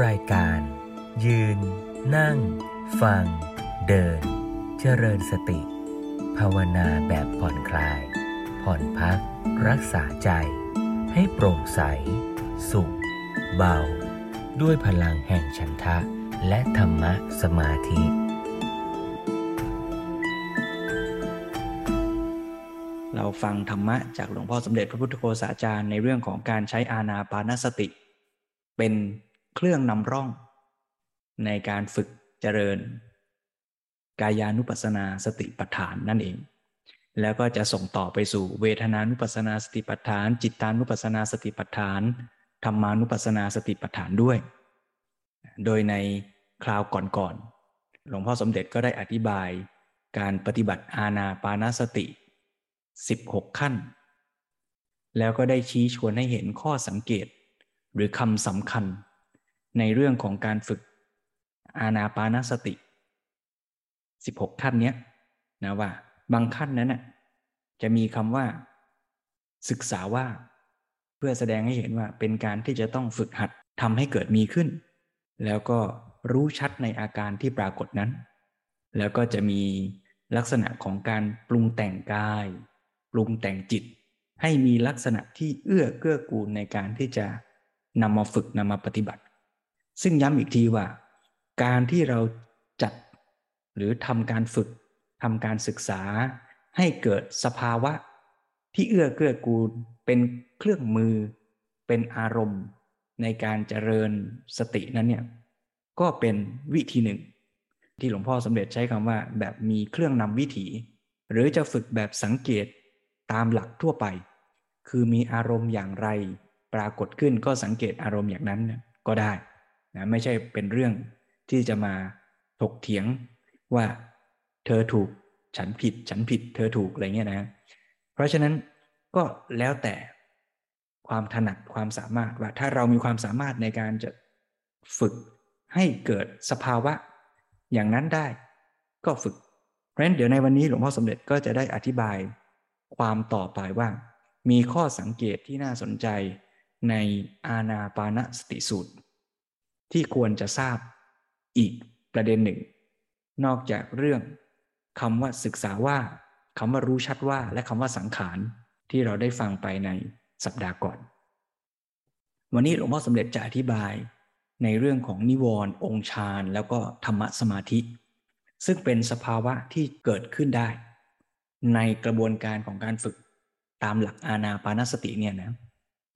รายการ ยืน นั่ง ฟัง เดิน เจริญสติ ภาวนาแบบผ่อนคลาย ผ่อนพัก รักษาใจ ให้โปร่งใส สุข เบา ด้วยพลังแห่งฉันทะ และธรรมะสมาธิเราฟังธรรมะจากหลวงพ่อสมเด็จพระพุทธโฆษาจารย์ในเรื่องของการใช้อาณาปานสติ เป็น เครื่องนำร่อง ในการฝึกเจริญ กายานุปัสสนาสติปัฏฐานนั่นเอง แล้วก็จะส่งต่อไปสู่เวทนานุปัสสนาสติปัฏฐาน จิตานุปัสสนาสติปัฏฐานธรรมานุปัสสนาสติปัฏฐานด้วย โดยในคราวก่อนๆหลวงพ่อสมเด็จก็ได้อธิบายการปฏิบัติอาณาปานสติ 16 ขั้น แล้วก็ได้ชี้ชวนให้เห็นข้อสังเกต หรือคำสำคัญ ในเรื่องของการฝึกอาณาปานสติ 16 ขั้นเนี้ยนะว่าบางขั้นนั้นน่ะจะมีคำว่า ศึกษาว่า เพื่อแสดงให้เห็นว่าเป็นการที่จะต้องฝึกหัดทำให้เกิดมีขึ้น แล้วก็รู้ชัดในอาการที่ปรากฏนั้น แล้วก็จะมีลักษณะของการปรุงแต่งกาย ปรุงแต่งจิต ให้มีลักษณะที่เอื้อเกื้อกูลในการที่จะนำมาฝึกนำมาปฏิบัติ ซึ่งย้ำอีกทีว่า การที่เราจัดหรือทำการฝึกทำการศึกษา ให้เกิดสภาวะ ที่เอื้อเกื้อกูลเป็นเครื่องมือ เป็นอารมณ์ ในการเจริญสตินั้นเนี่ยก็เป็นวิธีหนึ่ง ที่หลวงพ่อสมเด็จใช้คำว่า แบบมีเครื่องนำวิถี หรือจะฝึกแบบสังเกตตามหลักทั่วไป คือมีอารมณ์อย่างไร ปรากฏขึ้นก็สังเกตอารมณ์อย่างนั้นก็ได้ นะไม่ใช่เป็นเรื่องที่จะมาถกเถียงว่าเธอถูกฉันผิด ฉันผิด เธอถูกอะไรเงี้ยนะ เพราะฉะนั้นก็แล้วแต่ความถนัดความสามารถว่าถ้าเรามีความสามารถในการจะฝึกให้เกิดสภาวะ อย่างนั้นได้ก็ฝึก เพราะฉะนั้นเดี๋ยวในวันนี้หลวงพ่อสมเด็จก็จะได้อธิบายความต่อไปว่า มีข้อสังเกตที่น่าสนใจในอาณาปานสติสูตร ที่ควรจะทราบอีกประเด็นหนึ่ง นอกจากเรื่องคำว่าศึกษาว่าคำว่ารู้ชัดว่าและคำว่าสังขารที่เราได้ฟังไปในสัปดาห์ก่อน วันนี้หลวงพ่อสมเด็จจะอธิบายในเรื่องของนิวรณ์องค์ฌานแล้วก็ธรรมสมาธิ ซึ่งเป็นสภาวะที่เกิดขึ้นได้ ในกระบวนการของการฝึกตามหลักอาณาปานสติเนี่ยนะ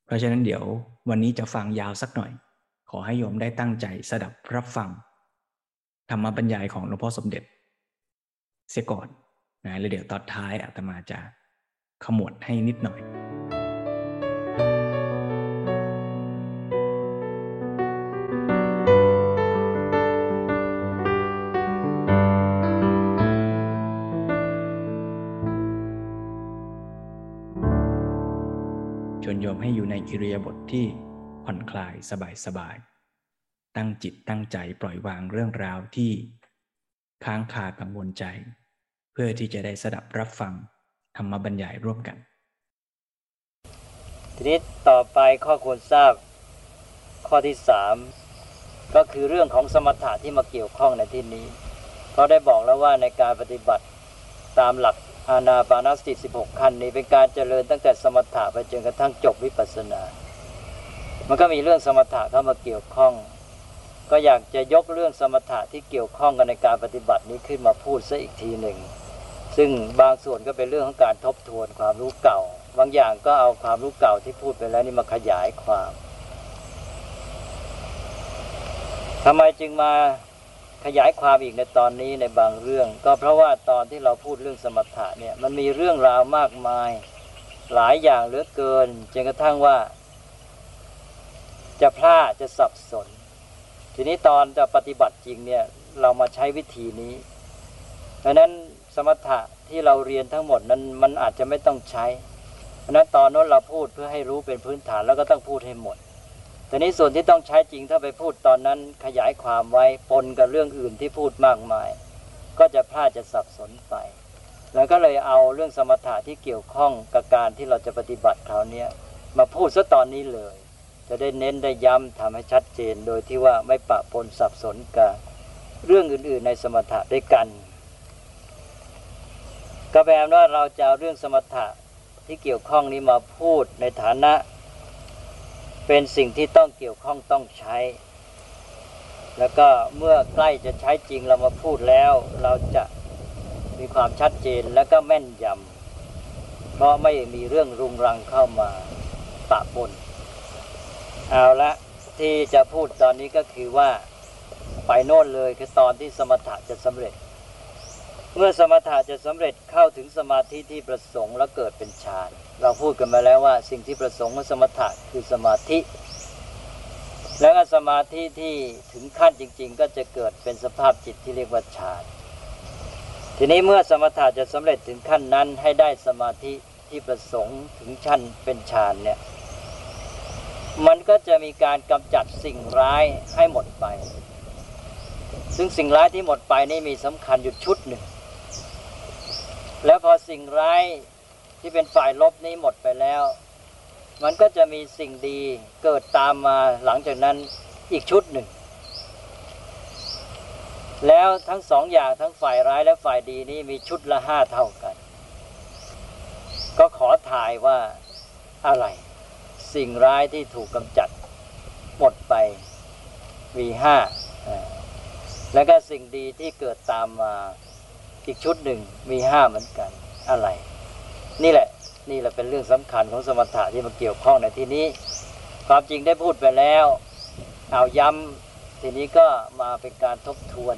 เพราะฉะนั้นเดี๋ยววันนี้จะฟังยาวสักหน่อย ขอให้โยมได้ตั้งใจสดับรับฟัง ธรรมบรรยายของหลวงพ่อสมเด็จ เสียก่อนนะแล้วเดี๋ยวตอนท้ายอาตมาจะขมวดให้นิดหน่อยชวนโยมให้อยู่ในอิริยาบถทที่ ผ่อนคลายสบายๆตั้งจิตตั้งใจปล่อยวางเรื่องราวที่ค้างคากังวลใจ เพื่อที่จะได้สดับรับฟังธรรมบรรยายร่วมกัน ทีนี้ต่อไปข้อควรทราบข้อที่สามก็คือเรื่องของสมถะที่มาเกี่ยวข้องในที่นี้ เพราะได้บอกแล้วว่าในการปฏิบัติตามหลักอานาปานสติ 16 ขั้นนี้เป็นการเจริญตั้งแต่สมถะไปจนกระทั่งจบวิปัสสนา มันก็มีเรื่องสมถะเข้ามาเกี่ยวข้อง ก็อยากจะยกเรื่องสมถะที่เกี่ยวข้องกันในการปฏิบัตินี้ขึ้นมาพูดซะอีกทีหนึ่ง ซึ่งบางส่วนก็เป็นเรื่องของการทบทวนความรู้เก่า บางอย่างก็เอาความรู้เก่าที่พูดไปแล้วนี่มาขยายความทำไมจึงมาขยายความอีกในตอนนี้ในบางเรื่อง ก็เพราะว่าตอนที่เราพูดเรื่องสมถะเนี่ยมันมีเรื่องราวมากมาย หลายอย่างเหลือเกินจนกระทั่งว่า จะพลาดจะสับสน ทีนี้ตอนจะปฏิบัติจริงเนี่ยเรามาใช้วิธีนี้ดังนั้นสมถะที่เราเรียนทั้งหมดนั้นมันอาจจะไม่ต้องใช้เพราะนั้นตอนนั้นเราพูดเพื่อให้รู้เป็นพื้นฐานแล้วก็ต้องพูดให้หมดแต่นี้ส่วนที่ต้องใช้จริงถ้าไปพูดตอนนั้นขยายความไว้ปนกับเรื่องอื่นที่พูดมากมาย ก็จะพลาดจะสับสนไป แล้วก็เลยเอาเรื่องสมถะที่เกี่ยวข้องกับการที่เราจะปฏิบัติคราวนี้มาพูดซะตอนนี้เลย จะได้เน้นได้ย้ำทำให้ชัดเจน โดยที่ว่าไม่ปะปนสับสนกับเรื่องอื่นๆในสมถะด้วยกัน ก็แปลว่าเราจะเอาเรื่องสมถะที่เกี่ยวข้องนี้มาพูดในฐานะ เป็นสิ่งที่ต้องเกี่ยวข้องต้องใช้ แล้วก็เมื่อใกล้จะใช้จริงเรามาพูดแล้ว เราจะมีความชัดเจนและก็แม่นยำเพราะไม่มีเรื่องรุงรังเข้ามาปะปน เอาละที่จะพูดตอนนี้ก็คือว่าไปโน่นเลยคือตอนที่สมถะจะสำเร็จ เมื่อสมถะจะสำเร็จเข้าถึงสมาธิที่ประสงค์แล้วเกิดเป็นฌานเราพูดกันมาแล้วว่าสิ่งที่ประสงค์ของสมถะคือสมาธิ แล้วก็สมาธิที่ถึงขั้นจริง ๆ ก็จะเกิดเป็นสภาพจิตที่เรียกว่าฌานทีนี้เมื่อสมถะจะสำเร็จถึงขั้นนั้นให้ได้สมาธิที่ประสงค์ถึงชั้นเป็นฌานเนี่ย มันก็จะมีการกำจัดสิ่งร้ายให้หมดไป ซึ่งสิ่งร้ายที่หมดไปนี่มีสำคัญอยู่ชุดหนึ่ง แล้วพอสิ่งร้ายที่เป็นฝ่ายลบนี้หมดไปแล้ว มันก็จะมีสิ่งดีเกิดตามมาหลังจากนั้นอีกชุดหนึ่ง แล้วทั้งสองอย่างทั้งฝ่ายร้ายและฝ่ายดีนี้มีชุดละห้าเท่ากัน ก็ขอถ่ายว่าอะไร สิ่งร้ายที่ถูกกำจัดหมดไปมีห้าแล้วก็สิ่งดีที่เกิดตามมาอีกชุดหนึ่งมีห้าเหมือนกันอะไร นี่แหละนี่แหละเป็นเรื่องสำคัญของสมถะที่มาเกี่ยวข้องในที่นี้ ความจริงได้พูดไปแล้ว เอาย้ำทีนี้ก็มาเป็นการทบทวน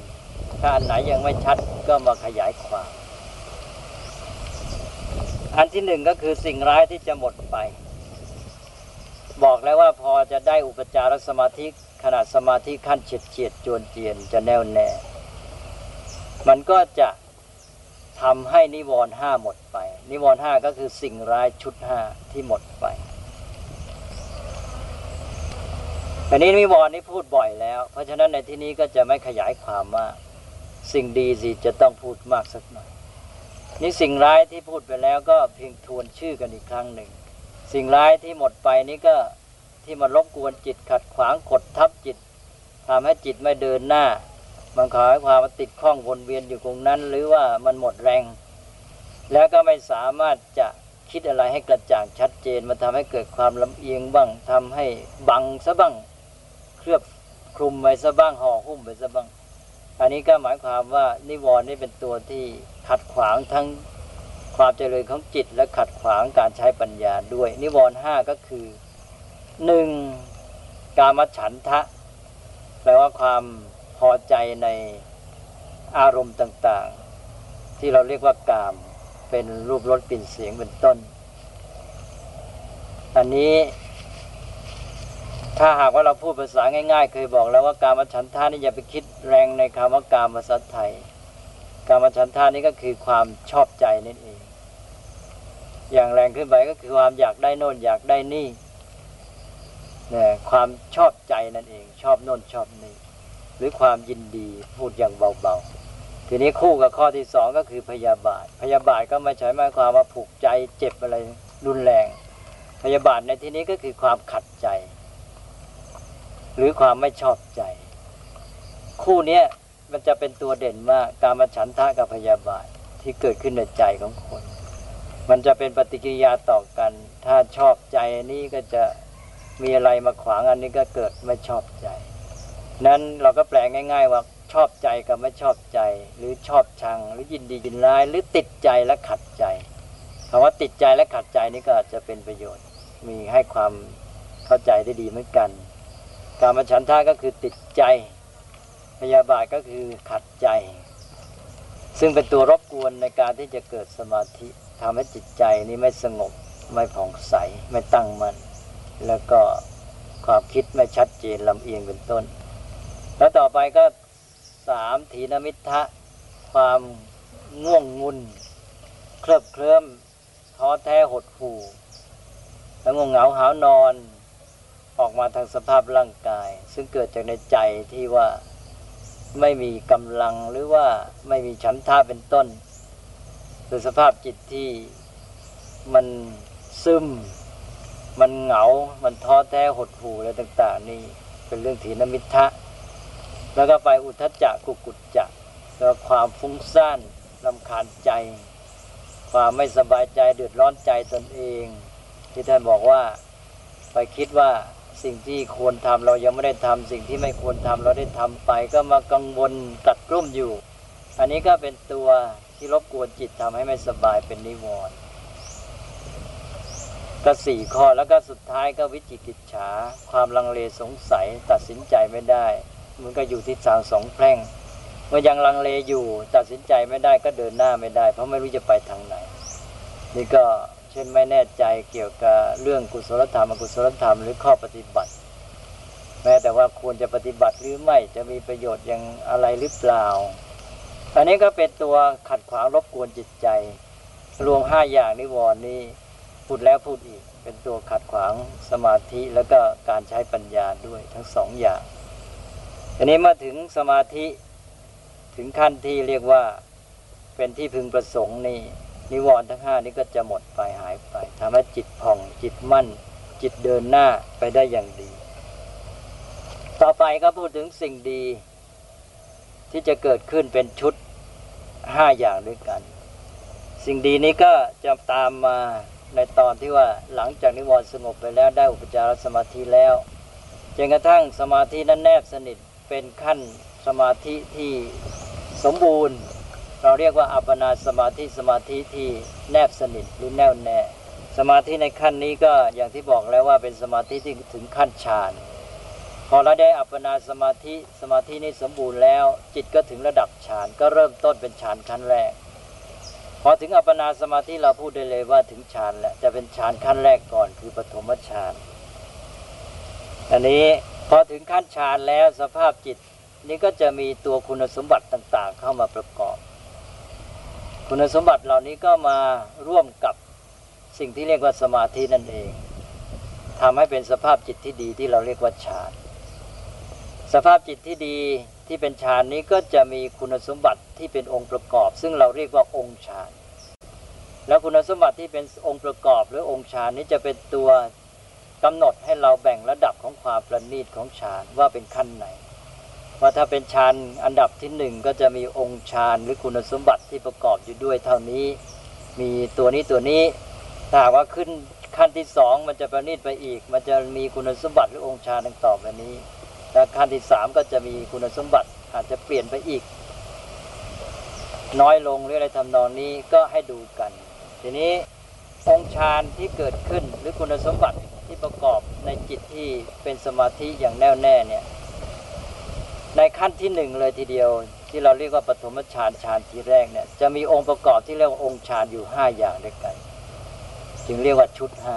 ถ้าอันไหนยังไม่ชัดก็มาขยายความ อันที่หนึ่งก็คือสิ่งร้ายที่จะหมดไป บอกแล้วว่าพอจะได้อุปจารสมาธิขนาดสมาธิขั้นเฉียดเฉียดจวนเจียนจะแน่วแน่ มันก็จะทำให้นิวรณ์ห้าหมดไป นิวรณ์ห้าก็คือสิ่งร้ายชุดห้าที่หมดไปอันนี้นิวรณ์นี้พูดบ่อยแล้ว เพราะฉะนั้นในที่นี้ก็จะไม่ขยายความมาสิ่งดีสิจะต้องพูดมากสักหน่อยนี่สิ่งร้ายที่พูดไปแล้วก็เพียงทวนชื่อกันอีกครั้งหนึ่ง สิ่งร้ายที่หมดไปนี้ก็ที่มารบกวนจิตขัดขวางกดทับจิตทำให้จิตไม่เดินหน้า มันขอให้ความติดข้องวนเวียนอยู่ตรงนั้น หรือว่ามันหมดแรง แล้วก็ไม่สามารถจะคิดอะไรให้กระจ่างชัดเจน มันทำให้เกิดความลำเอียงบ้างทำให้บังซะบ้าง เคลือบคลุมไปซะบ้างห่อหุ้มไปซะบ้าง อันนี้ก็หมายความว่านิวรณ์นี่เป็นตัวที่ขัดขวางทั้ง ความเจริญของจิตและขัดขวางการใช้ปัญญาด้วย นิวรณ์ห้าก็คือหนึ่งกามฉันทะ แปลว่าความพอใจในอารมณ์ต่างๆ ที่เราเรียกว่ากาม เป็นรูปรสกลิ่นเสียงเป็นต้น อันนี้ ถ้าหากว่าเราพูดภาษาง่าย ๆ เคยบอกแล้วว่าการมฉันทานี่อย่าไปคิดแรงในคำว่ากามภาษาไทยการมฉันทานี่ก็คือความชอบใจนั่นเอง อย่างแรงขึ้นไปก็คือความอยากได้โน่นอยากได้นี่เนี่ยความชอบใจนั่นเอง ชอบโน่นชอบนี่หรือความยินดีพูดอย่างเบาๆ ทีนี้คู่กับข้อที่สองก็คือพยาบาท พยาบาทก็ไม่ใช่หมายความว่าผูกใจเจ็บอะไรรุนแรง พยาบาทในที่นี้ก็คือความขัดใจ หรือความไม่ชอบใจ คู่นี้มันจะเป็นตัวเด่นมากการมาฉันทะกับพยาบาทที่เกิดขึ้นในใจของคน มันจะเป็นปฏิกิริยาต่อกัน ถ้าชอบใจนนี้ก็จะมีอะไรมาขวางอันนี้ก็เกิดไม่ชอบใจ นั้นเราก็แปลง่าย ๆ ว่าชอบใจกับไม่ชอบใจ หรือชอบชัง หรือยินดียินร้ายหรือติดใจและขัดใจคำว่าติดใจและขัดใจนี่ก็อาจจะเป็นประโยชน์ มีให้ความเข้าใจได้ดีเหมือนกัน การมาฉันท่าก็คือติดใจ พยาบาทก็คือขัดใจ ซึ่งเป็นตัวรบกวนในการที่จะเกิดสมาธิ ทำให้จิตใจนี้ไม่สงบ ไม่ผ่องใส ไม่ตั้งมัน่นแล้วก็ความคิดไม่ชัดเจนลำเอียงเป็นต้น แล้วต่อไปก็สามถีนมิทะความง่วงงุนเคลิบเคลิ้มท้อแท้หดหู่แล้วงงเหงาหานอนออกมาทางสภาพร่างกาย ซึ่งเกิดจากในใจที่ว่าไม่มีกำลังหรือว่าไม่มีฉันท่าเป็นต้น หรือสภาพจิตที่มันซึม มันเหงา มันท้อแท้หดหู่อะไรต่าง ๆ นี่เป็นเรื่องถีนมิทะแล้วก็ไปอุทจจะกุกุจจะแล้วความฟุ้งซ่านลำคาญใจ ความไม่สบายใจเดือดร้อนใจตนเอง ที่ท่านบอกว่าไปคิดว่าสิ่งที่ควรทำเรายังไม่ได้ทำสิ่งที่ไม่ควรทำเราได้ทำไป ก็มากังวลกัดกลุ่มอยู่ อันนี้ก็เป็นตัว ที่รบกวนจิตทำให้ไม่สบายเป็นนิวรณ์ก็สี่ข้อแล้วก็สุดท้ายก็วิจิกิจฉา ความลังเลสงสัยตัดสินใจไม่ได้ มันก็อยู่ที่ทางสองแพร่ง เมื่อยังลังเลอยู่ตัดสินใจไม่ได้ก็เดินหน้าไม่ได้ เพราะไม่รู้จะไปทางไหน นี่ก็เช่นไม่แน่ใจเกี่ยวกับเรื่องกุศลธรรมอกุศลธรรมหรือข้อปฏิบัติ แม้แต่ว่าควรจะปฏิบัติหรือไม่จะมีประโยชน์อย่างอะไรหรือเปล่า อันนี้ก็เป็นตัวขัดขวางรบกวนจิตใจ รวมห้าอย่างนิวรณ์นี้พูดแล้วพูดอีก เป็นตัวขัดขวางสมาธิแล้วก็การใช้ปัญญาด้วยทั้งสองอย่าง อันนี้มาถึงสมาธิถึงขั้นที่เรียกว่าเป็นที่พึงประสงค์นี่นิวรณ์ทั้งห้านี้ก็จะหมดไปหายไปทำให้จิตผ่องจิตมั่น จิตเดินหน้าไปได้อย่างดี ต่อไปก็พูดถึงสิ่งดี ที่จะเกิดขึ้นเป็นชุดห้าอย่างด้วยกัน สิ่งดีนี้ก็จะตามมาในตอนที่ว่าหลังจากนิวรณ์สงบไปแล้วได้อุปจารสมาธิแล้วจนกระทั่งสมาธินั้นแนบสนิทเป็นขั้นสมาธิที่สมบูรณ์ เราเรียกว่าอัปปนาสมาธิสมาธิที่แนบสนิทหรือแน่วแน่ สมาธิในขั้นนี้ก็อย่างที่บอกแล้วว่าเป็นสมาธิที่ถึงขั้นฌาน พอเราได้อัปปนาสมาธิสมาธินี้สมบูรณ์แล้ว จิตก็ถึงระดับฌานก็เริ่มต้นเป็นฌานขั้นแรก พอถึงอัปปนาสมาธิเราพูดได้เลยว่าถึงฌานแล้วจะเป็นฌานขั้นแรกก่อนคือปฐมฌานอันนี้พอถึงขั้นฌานแล้วสภาพจิตนี้ก็จะมีตัวคุณสมบัติต่างๆ เข้ามาประกอบ คุณสมบัติเหล่านี้ก็มาร่วมกับสิ่งที่เรียกว่าสมาธินั่นเองทำให้เป็นสภาพจิตที่ดีที่เราเรียกว่าฌาน สภาพจิตที่ดีที่เป็นฌานนี้ก็จะมีคุณสมบัติที่เป็นองค์ประกอบ ซึ่งเราเรียกว่าองค์ฌาน แล้วคุณสมบัติที่เป็นองค์ประกอบ หรือองค์ฌานนี้จะเป็นตัวกำหนดให้เราแบ่งระดับของความประณีตของฌานว่าเป็นขั้นไหน ว่าถ้าเป็นฌานอันดับที่หนึ่งก็จะมีองค์ฌานหรือคุณสมบัติที่ประกอบอยู่ด้วยเท่านี้ มีตัวนี้ตัวนี้ถ้าว่าขึ้นขั้นที่สองมันจะประณีตไปอีก มันจะมีคุณสมบัติหรือองค์ฌานดังต่อไปนี้ แต่ขั้นที่สามก็จะมีคุณสมบัติอาจจะเปลี่ยนไปอีก น้อยลงหรืออะไรทำนองนี้ก็ให้ดูกัน ทีนี้องค์ฌานที่เกิดขึ้นหรือคุณสมบัติที่ประกอบในจิตที่เป็นสมาธิอย่างแน่วแน่เนี่ยในขั้นที่หนึ่งเลยทีเดียว ที่เราเรียกว่าปฐมฌานฌานที่แรกเนี่ยจะมีองค์ประกอบที่เรียกว่าองค์ฌานอยู่ห้าอย่างด้วยกัน จึงเรียกว่าชุดห้า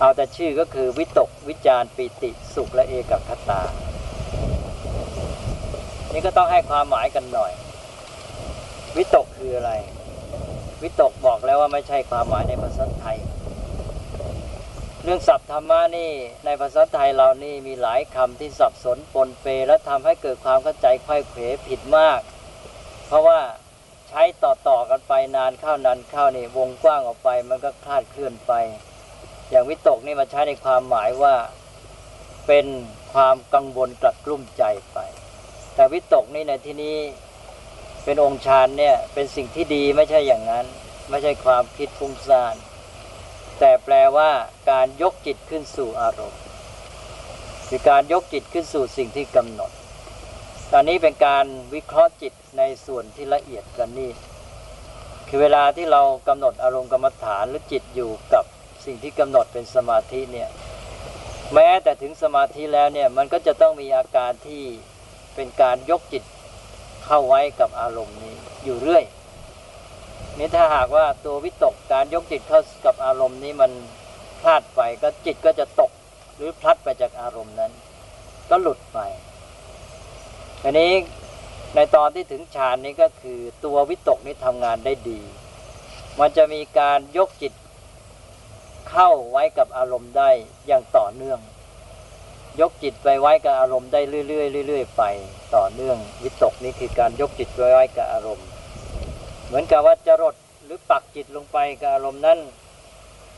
เอาแต่ชื่อก็คือวิตกวิจารปิติสุขและเอกคตา นี่ก็ต้องให้ความหมายกันหน่อย วิตกคืออะไร วิตกบอกแล้วว่าไม่ใช่ความหมายในภาษาไทย เรื่องศัพท์ธรรมะนี่ในภาษาไทยเรานี่มีหลายคำที่สับสนปนเปและทำให้เกิดความเข้าใจไข้เขวผิดมาก เพราะว่าใช้ต่อๆกันไปนานเข้านานเข้านี่วงกว้างออกไปมันก็คลาดเคลื่อนไป อย่างวิตกนี่มาใช้ในความหมายว่าเป็นความกังวลกลัดกลุ้มใจไป แต่วิตกนี่ในที่นี้เป็นองค์ฌานเนี่ยเป็นสิ่งที่ดีไม่ใช่อย่างนั้น ไม่ใช่ความคิดฟุ้งซ่านแต่แปลว่าการยกจิตขึ้นสู่อารมณ์คือการยกจิตขึ้นสู่สิ่งที่กำหนด ตอนนี้เป็นการวิเคราะห์จิตในส่วนที่ละเอียดกันนี่คือเวลาที่เรากำหนดอารมณ์กรรมฐานหรือจิตอยู่กับ สิ่งที่กำหนดเป็นสมาธิเนี่ยแม้แต่ถึงสมาธิแล้วเนี่ยมันก็จะต้องมีอาการที่เป็นการยกจิตเข้าไว้กับอารมณ์นี้อยู่เรื่อยนี่ถ้าหากว่าตัววิตกการยกจิตเข้ากับอารมณ์นี้มันพลาดไปก็จิตก็จะตกหรือพลัดไปจากอารมณ์นั้น ก็หลุดไปอันนี้ในตอนที่ถึงฌานนี้ก็คือตัววิตกนี้ทำงานได้ดี มันจะมีการยกจิต เข้าไว้กับอารมณ์ได้อย่างต่อเนื่อง ยกจิตไปไว้กับอารมณ์ได้เรื่อยๆเรื่อยๆไปต่อเนื่อง วิตกนี้คือการยกจิตไว้ไว้กับอารมณ์ เหมือนกับว่าจะรดหรือปักจิตลงไปกับอารมณ์นั้น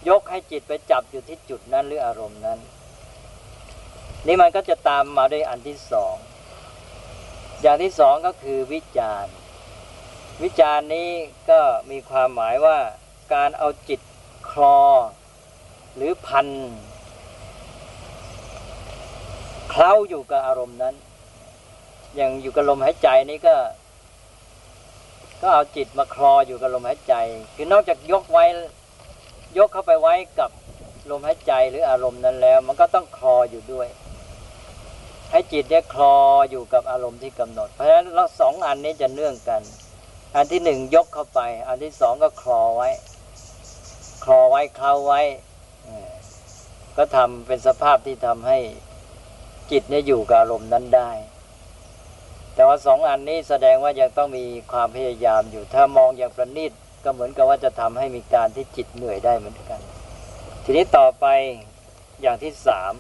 ยกให้จิตไปจับอยู่ที่จุดนั้นหรืออารมณ์นั้น นี่มันก็จะตามมาด้วยอันที่สองอย่างที่สองก็คือวิจารณ์วิจารณ์นี้ก็มีความหมายว่าการเอาจิตคลอ หรือพันเคล้าอยู่กับอารมณ์นั้น อย่างอยู่กับลมหายใจนี้ก็ ก็เอาจิตมาคลออยู่กับลมหายใจ คือนอกจากยกไว้ ยกเข้าไปไว้กับลมหายใจหรืออารมณ์นั้นแล้ว มันก็ต้องคลออยู่ด้วย ให้จิตเนี่ยคลออยู่กับอารมณ์ที่กำหนด เพราะฉะนั้นเราสองอันนี้จะเนื่องกัน อันที่หนึ่งยกเข้าไป อันที่สองก็คลอไว้ คลอไว้เคล้าไว้ ก็ทำเป็นสภาพที่ทำให้จิตเนี่ยอยู่กับอารมณ์นั้นได้ แต่ว่าสองอันนี้แสดงว่ายังต้องมีความพยายามอยู่ ถ้ามองอย่างประณีตก็เหมือนกับว่าจะทำให้มีการที่จิตเหนื่อยได้เหมือนกัน ทีนี้ต่อไปอย่างที่สาม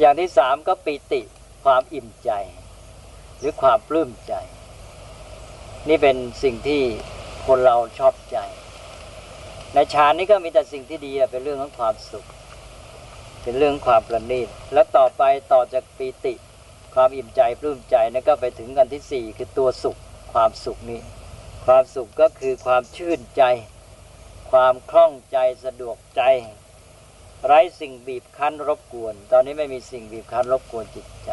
อย่างที่สามก็ปิติความอิ่มใจ หรือความปลื้มใจ นี่เป็นสิ่งที่คนเราชอบใจ ในฌานนี้ก็มีแต่สิ่งที่ดีเป็นเรื่องของความสุข เป็นเรื่องความประณีตและต่อไปต่อจากปีติ ความอิ่มใจปลื้มใจนั่นก็ไปถึงกันที่สี่คือตัวสุข ความสุขนี้ ความสุขก็คือความชื่นใจ ความคล่องใจสะดวกใจ ไร้สิ่งบีบคั้นรบกวน ตอนนี้ไม่มีสิ่งบีบคั้นรบกวนจิตใจ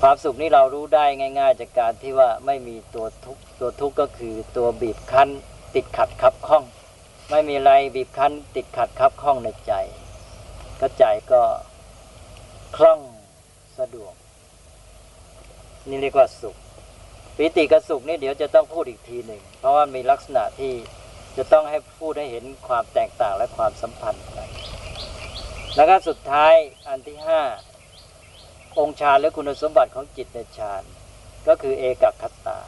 ความสุขนี้เรารู้ได้ง่าย ๆ จากการที่ว่าไม่มีตัวทุกตัวทุกก็คือตัวบีบคั้นติดขัดคับข้อง ไม่มีอะไรบีบคั้นติดขัดคับข้องในใจ ก็ใจก็คล่องสะดวก นี่เรียกว่าสุขปิติกับสุขนี่เดี๋ยวจะต้องพูดอีกทีหนึ่ง เพราะว่ามีลักษณะที่จะต้องให้พูดให้เห็นความแตกต่างและความสัมพันธ์กันแล้วก็สุดท้ายอันที่ห้าองค์ฌานและคุณสมบัติของจิตในฌานก็คือเอกคตา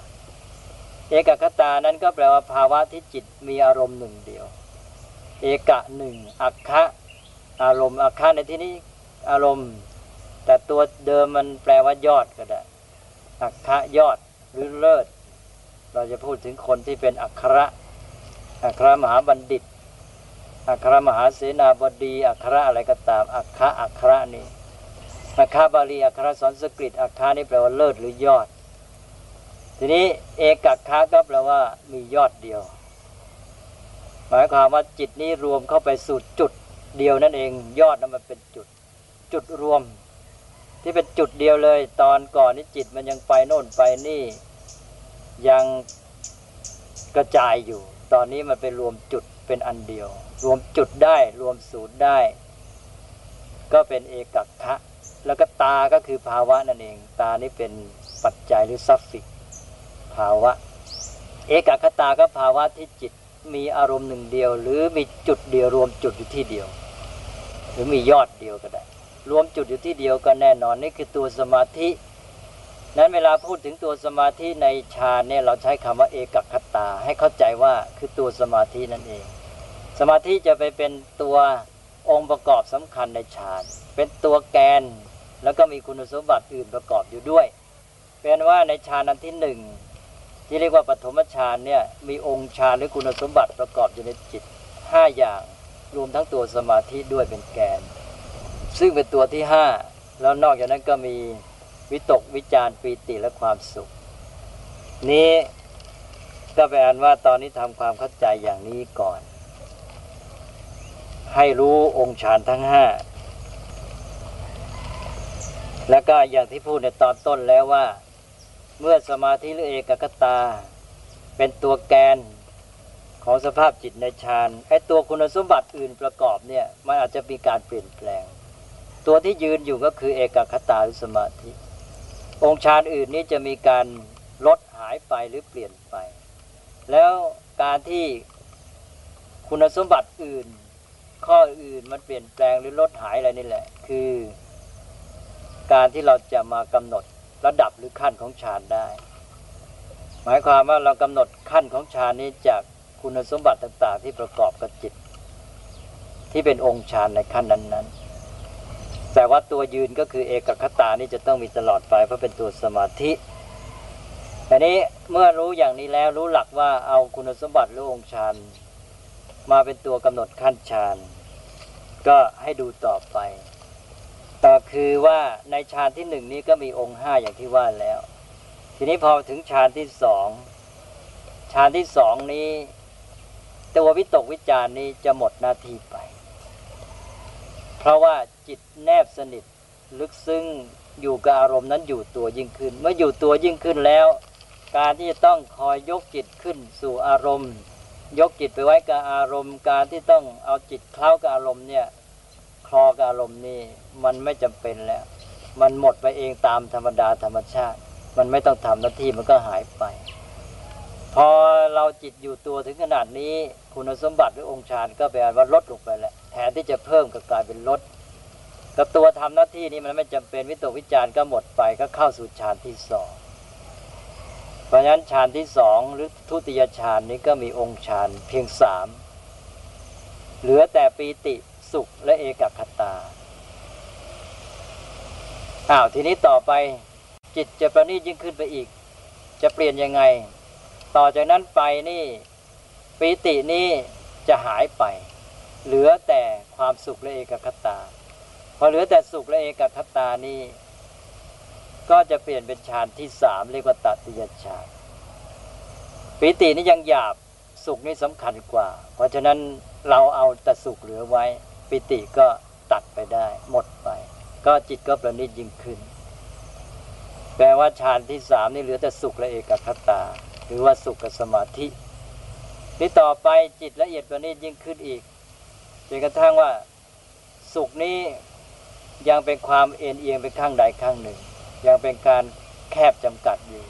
เอกคตานั้นก็แปลว่าภาวะที่จิตมีอารมณ์หนึ่งเดียว เอกะหนึ่งอัคคะอารมณ์อัคคะในที่นี้อารมณ์ แต่ตัวเดิมมันแปลว่ายอดก็ได้อัคคะยอดหรือเลิศ เราจะพูดถึงคนที่เป็นอัคระอัครมหาบัณฑิต อัครมหาเสนาบดี อัครอะไรก็ตาม อัคระอัคระนี่ อัคาบาลี อัครสันสกฤต อัคานี่แปลว่าเลิศหรือยอด ทีนี้เอกัคาก็แปลว่ามียอดเดียว หมายความว่าจิตนี้รวมเข้าไปสู่จุดเดียวนั่นเอง ยอดนั้นมันเป็นจุด จุดรวม ที่เป็นจุดเดียวเลย ตอนก่อนนี้จิตมันยังไปโน่นไปนี่ ยังกระจายอยู่ ตอนนี้มันไปรวมจุดเป็นอันเดียว รวมจุดได้รวมสูตรได้ ก็เป็นเอกัคคะแล้วก็ตาก็คือภาวะนั่นเอง ตานี้เป็นปัจจัยหรือซัฟฟิก ภาวะ เอกคตาก็ภาวะที่จิตมีอารมณ์หนึ่งเดียว หรือมีจุดเดียวรวมจุดอยู่ที่เดียว หรือมียอดเดียวก็ได้ รวมจุดอยู่ที่เดียวก็แน่นอนนี่คือตัวสมาธิ นั้นเวลาพูดถึงตัวสมาธิในฌานเนี่ยเราใช้คำว่าเอกคตาให้เข้าใจว่าคือตัวสมาธินั่นเอง สมาธิจะไปเป็นตัวองค์ประกอบสำคัญในฌานเป็นตัวแกนแล้วก็มีคุณสมบัติอื่นประกอบอยู่ด้วยเป็นว่าในฌานอันที่หนึ่ง ที่เรียกว่าปฐมฌานเนี่ยมีองค์ฌานหรือคุณสมบัติประกอบอยู่ในจิตห้าอย่างรวมทั้งตัวสมาธิด้วยเป็นแกน ซึ่งเป็นตัวที่ห้าแล้วนอกจากนั้นก็มีวิตกวิจารปีติและความสุข นี้ก็แปลว่าตอนนี้ทำความเข้าใจอย่างนี้ก่อน ให้รู้องค์ฌานทั้งห้าแล้วก็อย่างที่พูดในตอนต้นแล้วว่า เมื่อสมาธิหรือเอกคตา เป็นตัวแกนของสภาพจิตในฌานไอ้ตัวคุณสมบัติอื่นประกอบเนี่ยมันอาจจะมีการเปลี่ยนแปลง ตัวที่ยืนอยู่ก็คือเอกคตาหรือสมาธิ องค์ฌานอื่นนี้จะมีการลดหายไปหรือเปลี่ยนไป แล้วการที่คุณสมบัติอื่น ข้ออื่นมันเปลี่ยนแปลงหรือลดหายอะไรนี่แหละ คือ การที่เราจะมากำหนด ระดับหรือขั้นของฌานได้ หมายความว่าเรากำหนดขั้นของฌานนี้จากคุณสมบัติต่างๆ ที่ประกอบกับจิต ที่เป็นองค์ฌานในขั้นนั้นๆ แต่ว่าตัวยืนก็คือเอกคตานี่จะต้องมีตลอดไปเพราะเป็นตัวสมาธิอันนี้เมื่อรู้อย่างนี้แล้วรู้หลักว่าเอาคุณสมบัติหรือองค์ฌานมาเป็นตัวกำหนดขั้นฌานก็ให้ดูต่อไป ต่อคือว่าในฌานที่หนึ่งนี้ก็มีองค์ห้าอย่างที่ว่าแล้ว ทีนี้พอถึงฌานที่สองฌานที่สองนี้ตัววิตกวิจารนี้จะหมดหน้าที่ไป เพราะว่าจิตแนบสนิทลึกซึ้งอยู่กับอารมณ์นั้นอยู่ตัวยิ่งขึ้น เมื่ออยู่ตัวยิ่งขึ้นแล้ว การที่จะต้องคอยยกจิตขึ้นสู่อารมณ์ ยกจิตไปไว้กับอารมณ์ การที่ต้องเอาจิตเคล้ากับอารมณ์เนี่ย อกับอารมณ์นี่มันไม่จำเป็นแล้ว มันหมดไปเองตามธรรมดาธรรมชาติ มันไม่ต้องทำหน้าที่มันก็หายไป พอเราจิตอยู่ตัวถึงขนาดนี้คุณสมบัติหรือองค์ฌานก็แปลว่าลดลงไปแล้ว แทนที่จะเพิ่มก็กลายเป็นลดกับตัวทำหน้าที่นี้มันไม่จำเป็นวิตกวิจารก็หมดไปก็เข้าสู่ฌานที่สองเพราะฉะนั้นฌานที่สองหรือทุติยฌานนี้ก็มีองค์ฌานเพียงสามเหลือแต่ปีติ สุขและเอกคตาอ้าวทีนี้ต่อไปจิตจะประณีตยิ่งขึ้นไปอีก จะเปลี่ยนยังไง ต่อจากนั้นไปนี่ปีตินี่จะหายไป เหลือแต่ความสุขและเอกคตา พอเหลือแต่สุขและเอกคตานี่ก็จะเปลี่ยนเป็นฌานที่สามเรียกว่าตัติยฌานปีตินี่ยังหยาบสุขนี่สำคัญกว่า เพราะฉะนั้นเราเอาแต่สุขเหลือไว้ ปิติก็ตัดไปได้หมดไป ก็จิตก็ประณีตยิ่งขึ้น แปลว่าฌานที่สามนี่เหลือแต่สุขและเอกคตา หรือว่าสุขกับสมาธิที่ต่อไปจิตละเอียดประณีตยิ่งขึ้นอีกจนกระทั่งว่าสุขนี้ยังเป็นความเอ็นเอียงไปข้างใดข้างหนึ่ง ยังเป็นการแคบจำกัดอยู่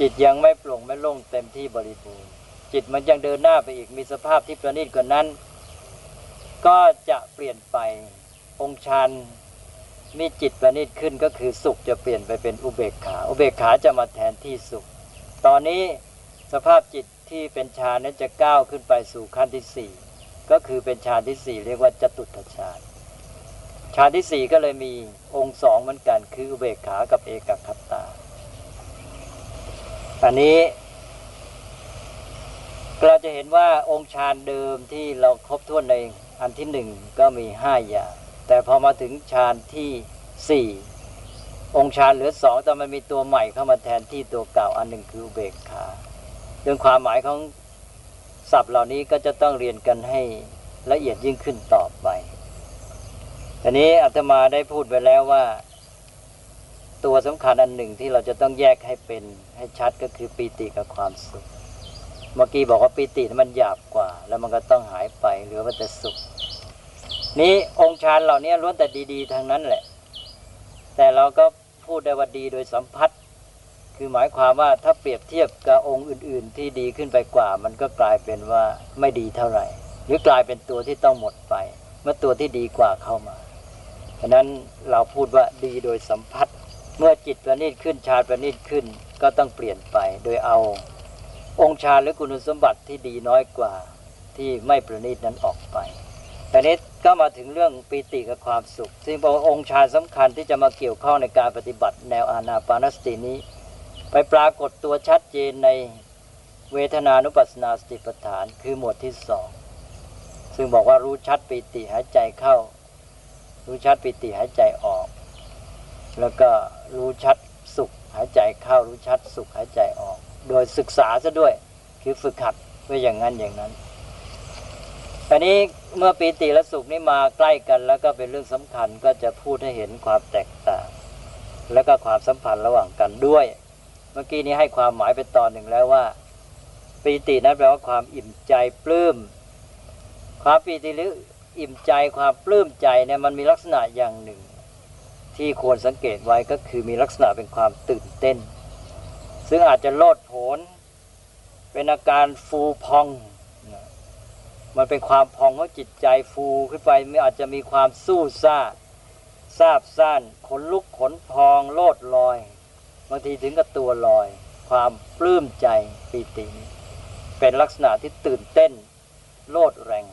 จิตยังไม่ปลงไม่ลงเต็มที่บริบูรณ์จิตมันยังเดินหน้าไปอีกมีสภาพที่ประณีตกว่านั้น ก็จะเปลี่ยนไปองค์ฌานมีจิตประณีตขึ้นก็คือสุขจะเปลี่ยนไปเป็นอุเบกขาอุเบกขาจะมาแทนที่สุข ตอนนี้สภาพจิตที่เป็นฌานนั้นจะก้าวขึ้นไปสู่ขั้นที่สี่ก็คือเป็นฌานที่สี่เรียกว่าจตุตฌานฌานที่สี่ก็เลยมีองค์สองเหมือนกันคืออุเบกขากับเอกคตา อันนี้เราจะเห็นว่าองค์ฌานเดิมที่เราครบถ้วนใน อันที่หนึ่งก็มีห้าอย่าง แต่พอมาถึงฌานที่สี่องค์ฌานเหลือสองแต่มันมีตัวใหม่เข้ามาแทนที่ตัวเก่าอันหนึ่งคืออุเบกขาเรื่องความหมายของศัพท์เหล่านี้ก็จะต้องเรียนกันให้ละเอียดยิ่งขึ้นต่อไปทีนี้อาตมาได้พูดไปแล้วว่า ตัวสำคัญอันหนึ่งที่เราจะต้องแยกให้เป็นให้ชัดก็คือปีติกับความสุข เมื่อกี้บอกว่าปีติมันหยาบกว่า แล้วมันก็ต้องหายไปเหลือว่าแต่สุข นี้องค์ฌานเหล่านี้ล้วนแต่ดีๆทางนั้นแหละ แต่เราก็พูดได้ว่าดีโดยสัมผัส คือหมายความว่าถ้าเปรียบเทียบกับองค์อื่น ๆ ที่ดีขึ้นไปกว่า มันก็กลายเป็นว่าไม่ดีเท่าไหร่ หรือกลายเป็นตัวที่ต้องหมดไป เมื่อตัวที่ดีกว่าเข้ามาฉะนั้นเราพูดว่าดีโดยสัมผัส เมื่อจิตประณีตขึ้นฌานประณีตขึ้นก็ต้องเปลี่ยนไปโดยเอา องค์ฌานหรือคุณสมบัติที่ดีน้อยกว่าที่ไม่ประณีตนั้นออกไปแต่นี้ก็มาถึงเรื่องปีติกับความสุข ซึ่งบอกองค์ฌานสำคัญที่จะมาเกี่ยวข้องในการปฏิบัติแนวอานาปานสตินี้ ไปปรากฏตัวชัดเจนในเวทนานุปัสสนาสติปัฏฐานคือหมวดที่สองซึ่งบอกว่ารู้ชัดปีติหายใจเข้า รู้ชัดปิติหายใจออก แล้วก็รู้ชัดสุขหายใจเข้ารู้ชัดสุขหายใจออก โดยศึกษาซะด้วย คือฝึกหัดไว้อย่างนั้นอย่างนั้นอันนี้เมื่อปีติและสุขนี่มาใกล้กัน แล้วก็เป็นเรื่องสำคัญก็จะพูดให้เห็นความแตกต่าง แล้วก็ความสัมพันธ์ระหว่างกันด้วย เมื่อกี้นี้ให้ความหมายไปตอนหนึ่งแล้วว่าปีตินั้นแปลว่าความอิ่มใจปลื้มความปีติหรืออิ่มใจความปลื้มใจเนี่ยมันมีลักษณะอย่างหนึ่ง ที่ควรสังเกตไว้ก็คือมีลักษณะเป็นความตื่นเต้น ซึ่งอาจจะโลดโผนเป็นอาการฟูพอง มันเป็นความพองของจิตใจฟูขึ้นไปไม่อาจจะมีความสู้ซ่าซาบซ่านขนลุกขนพองโลดลอยบางทีถึงกับตัวลอย ความปลื้มใจปีติเป็นลักษณะที่ตื่นเต้น โลดแรง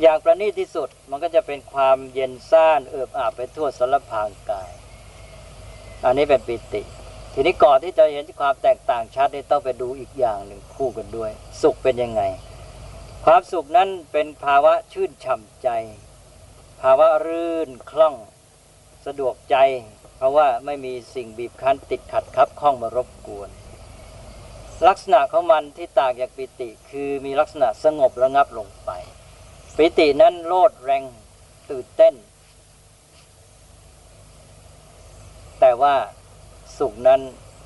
อย่างประณีตที่สุดมันก็จะเป็นความเย็นซ่านเอิบอาบไปทั่วสารพางกาย อันนี้เป็นปิติ ทีนี้ก่อนที่จะเห็นความแตกต่างชัดนี่ต้องไปดูอีกอย่างหนึ่งคู่กันด้วย สุขเป็นยังไง ความสุขนั้นเป็นภาวะชื่นฉ่ำใจ ภาวะรื่นคล่องสะดวกใจ เพราะว่าไม่มีสิ่งบีบคั้นติดขัดคับข้องมารบกวน ลักษณะของมันที่ต่างจากปิติคือมีลักษณะสงบระงับลงไป ปิตินั้นโลดแรงตื่นเต้น แต่ว่า สุขนั้น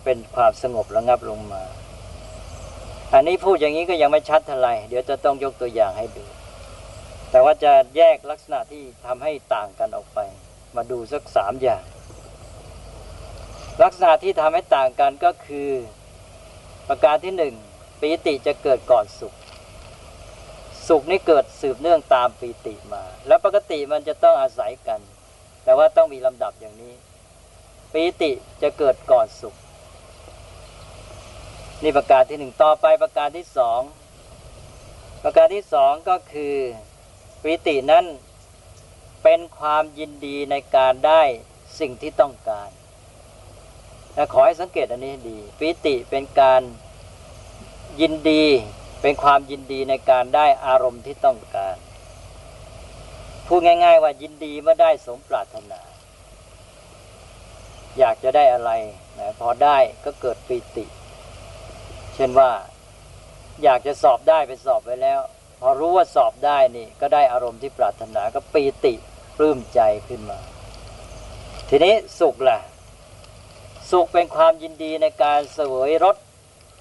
เป็นความสงบระงับลงมา อันนี้พูดอย่างนี้ก็ยังไม่ชัดเท่าไหร่เดี๋ยวจะต้องยกตัวอย่างให้ดู แต่ว่าจะแยกลักษณะที่ทำให้ต่างกันออกไป มาดูสักสามอย่าง ลักษณะที่ทำให้ต่างกันก็คือ ประการที่หนึ่งปีติจะเกิดก่อนสุข สุขนี่เกิดสืบเนื่องตามปีติมา แล้วปกติมันจะต้องอาศัยกัน แต่ว่าต้องมีลำดับอย่างนี้ ปีติจะเกิดก่อนสุข นี่ประการที่หนึ่งต่อไปประการที่สองประการที่สองก็คือปีตินั้นเป็นความยินดีในการได้สิ่งที่ต้องการขอให้สังเกตอันนี้ดีปีติเป็นการยินดีเป็นความยินดีในการได้อารมณ์ที่ต้องการ พูดง่าย ๆ ว่ายินดีเมื่อได้สมปรารถนา อยากจะได้อะไรนะพอได้ก็เกิดปีติ เช่นว่า อยากจะสอบได้ไปสอบไปแล้ว พอรู้ว่าสอบได้นี่ ก็ได้อารมณ์ที่ปรารถนาก็ปีติปลื้มใจขึ้นมา ทีนี้สุขล่ะ สุขเป็นความยินดีในการเสวยรส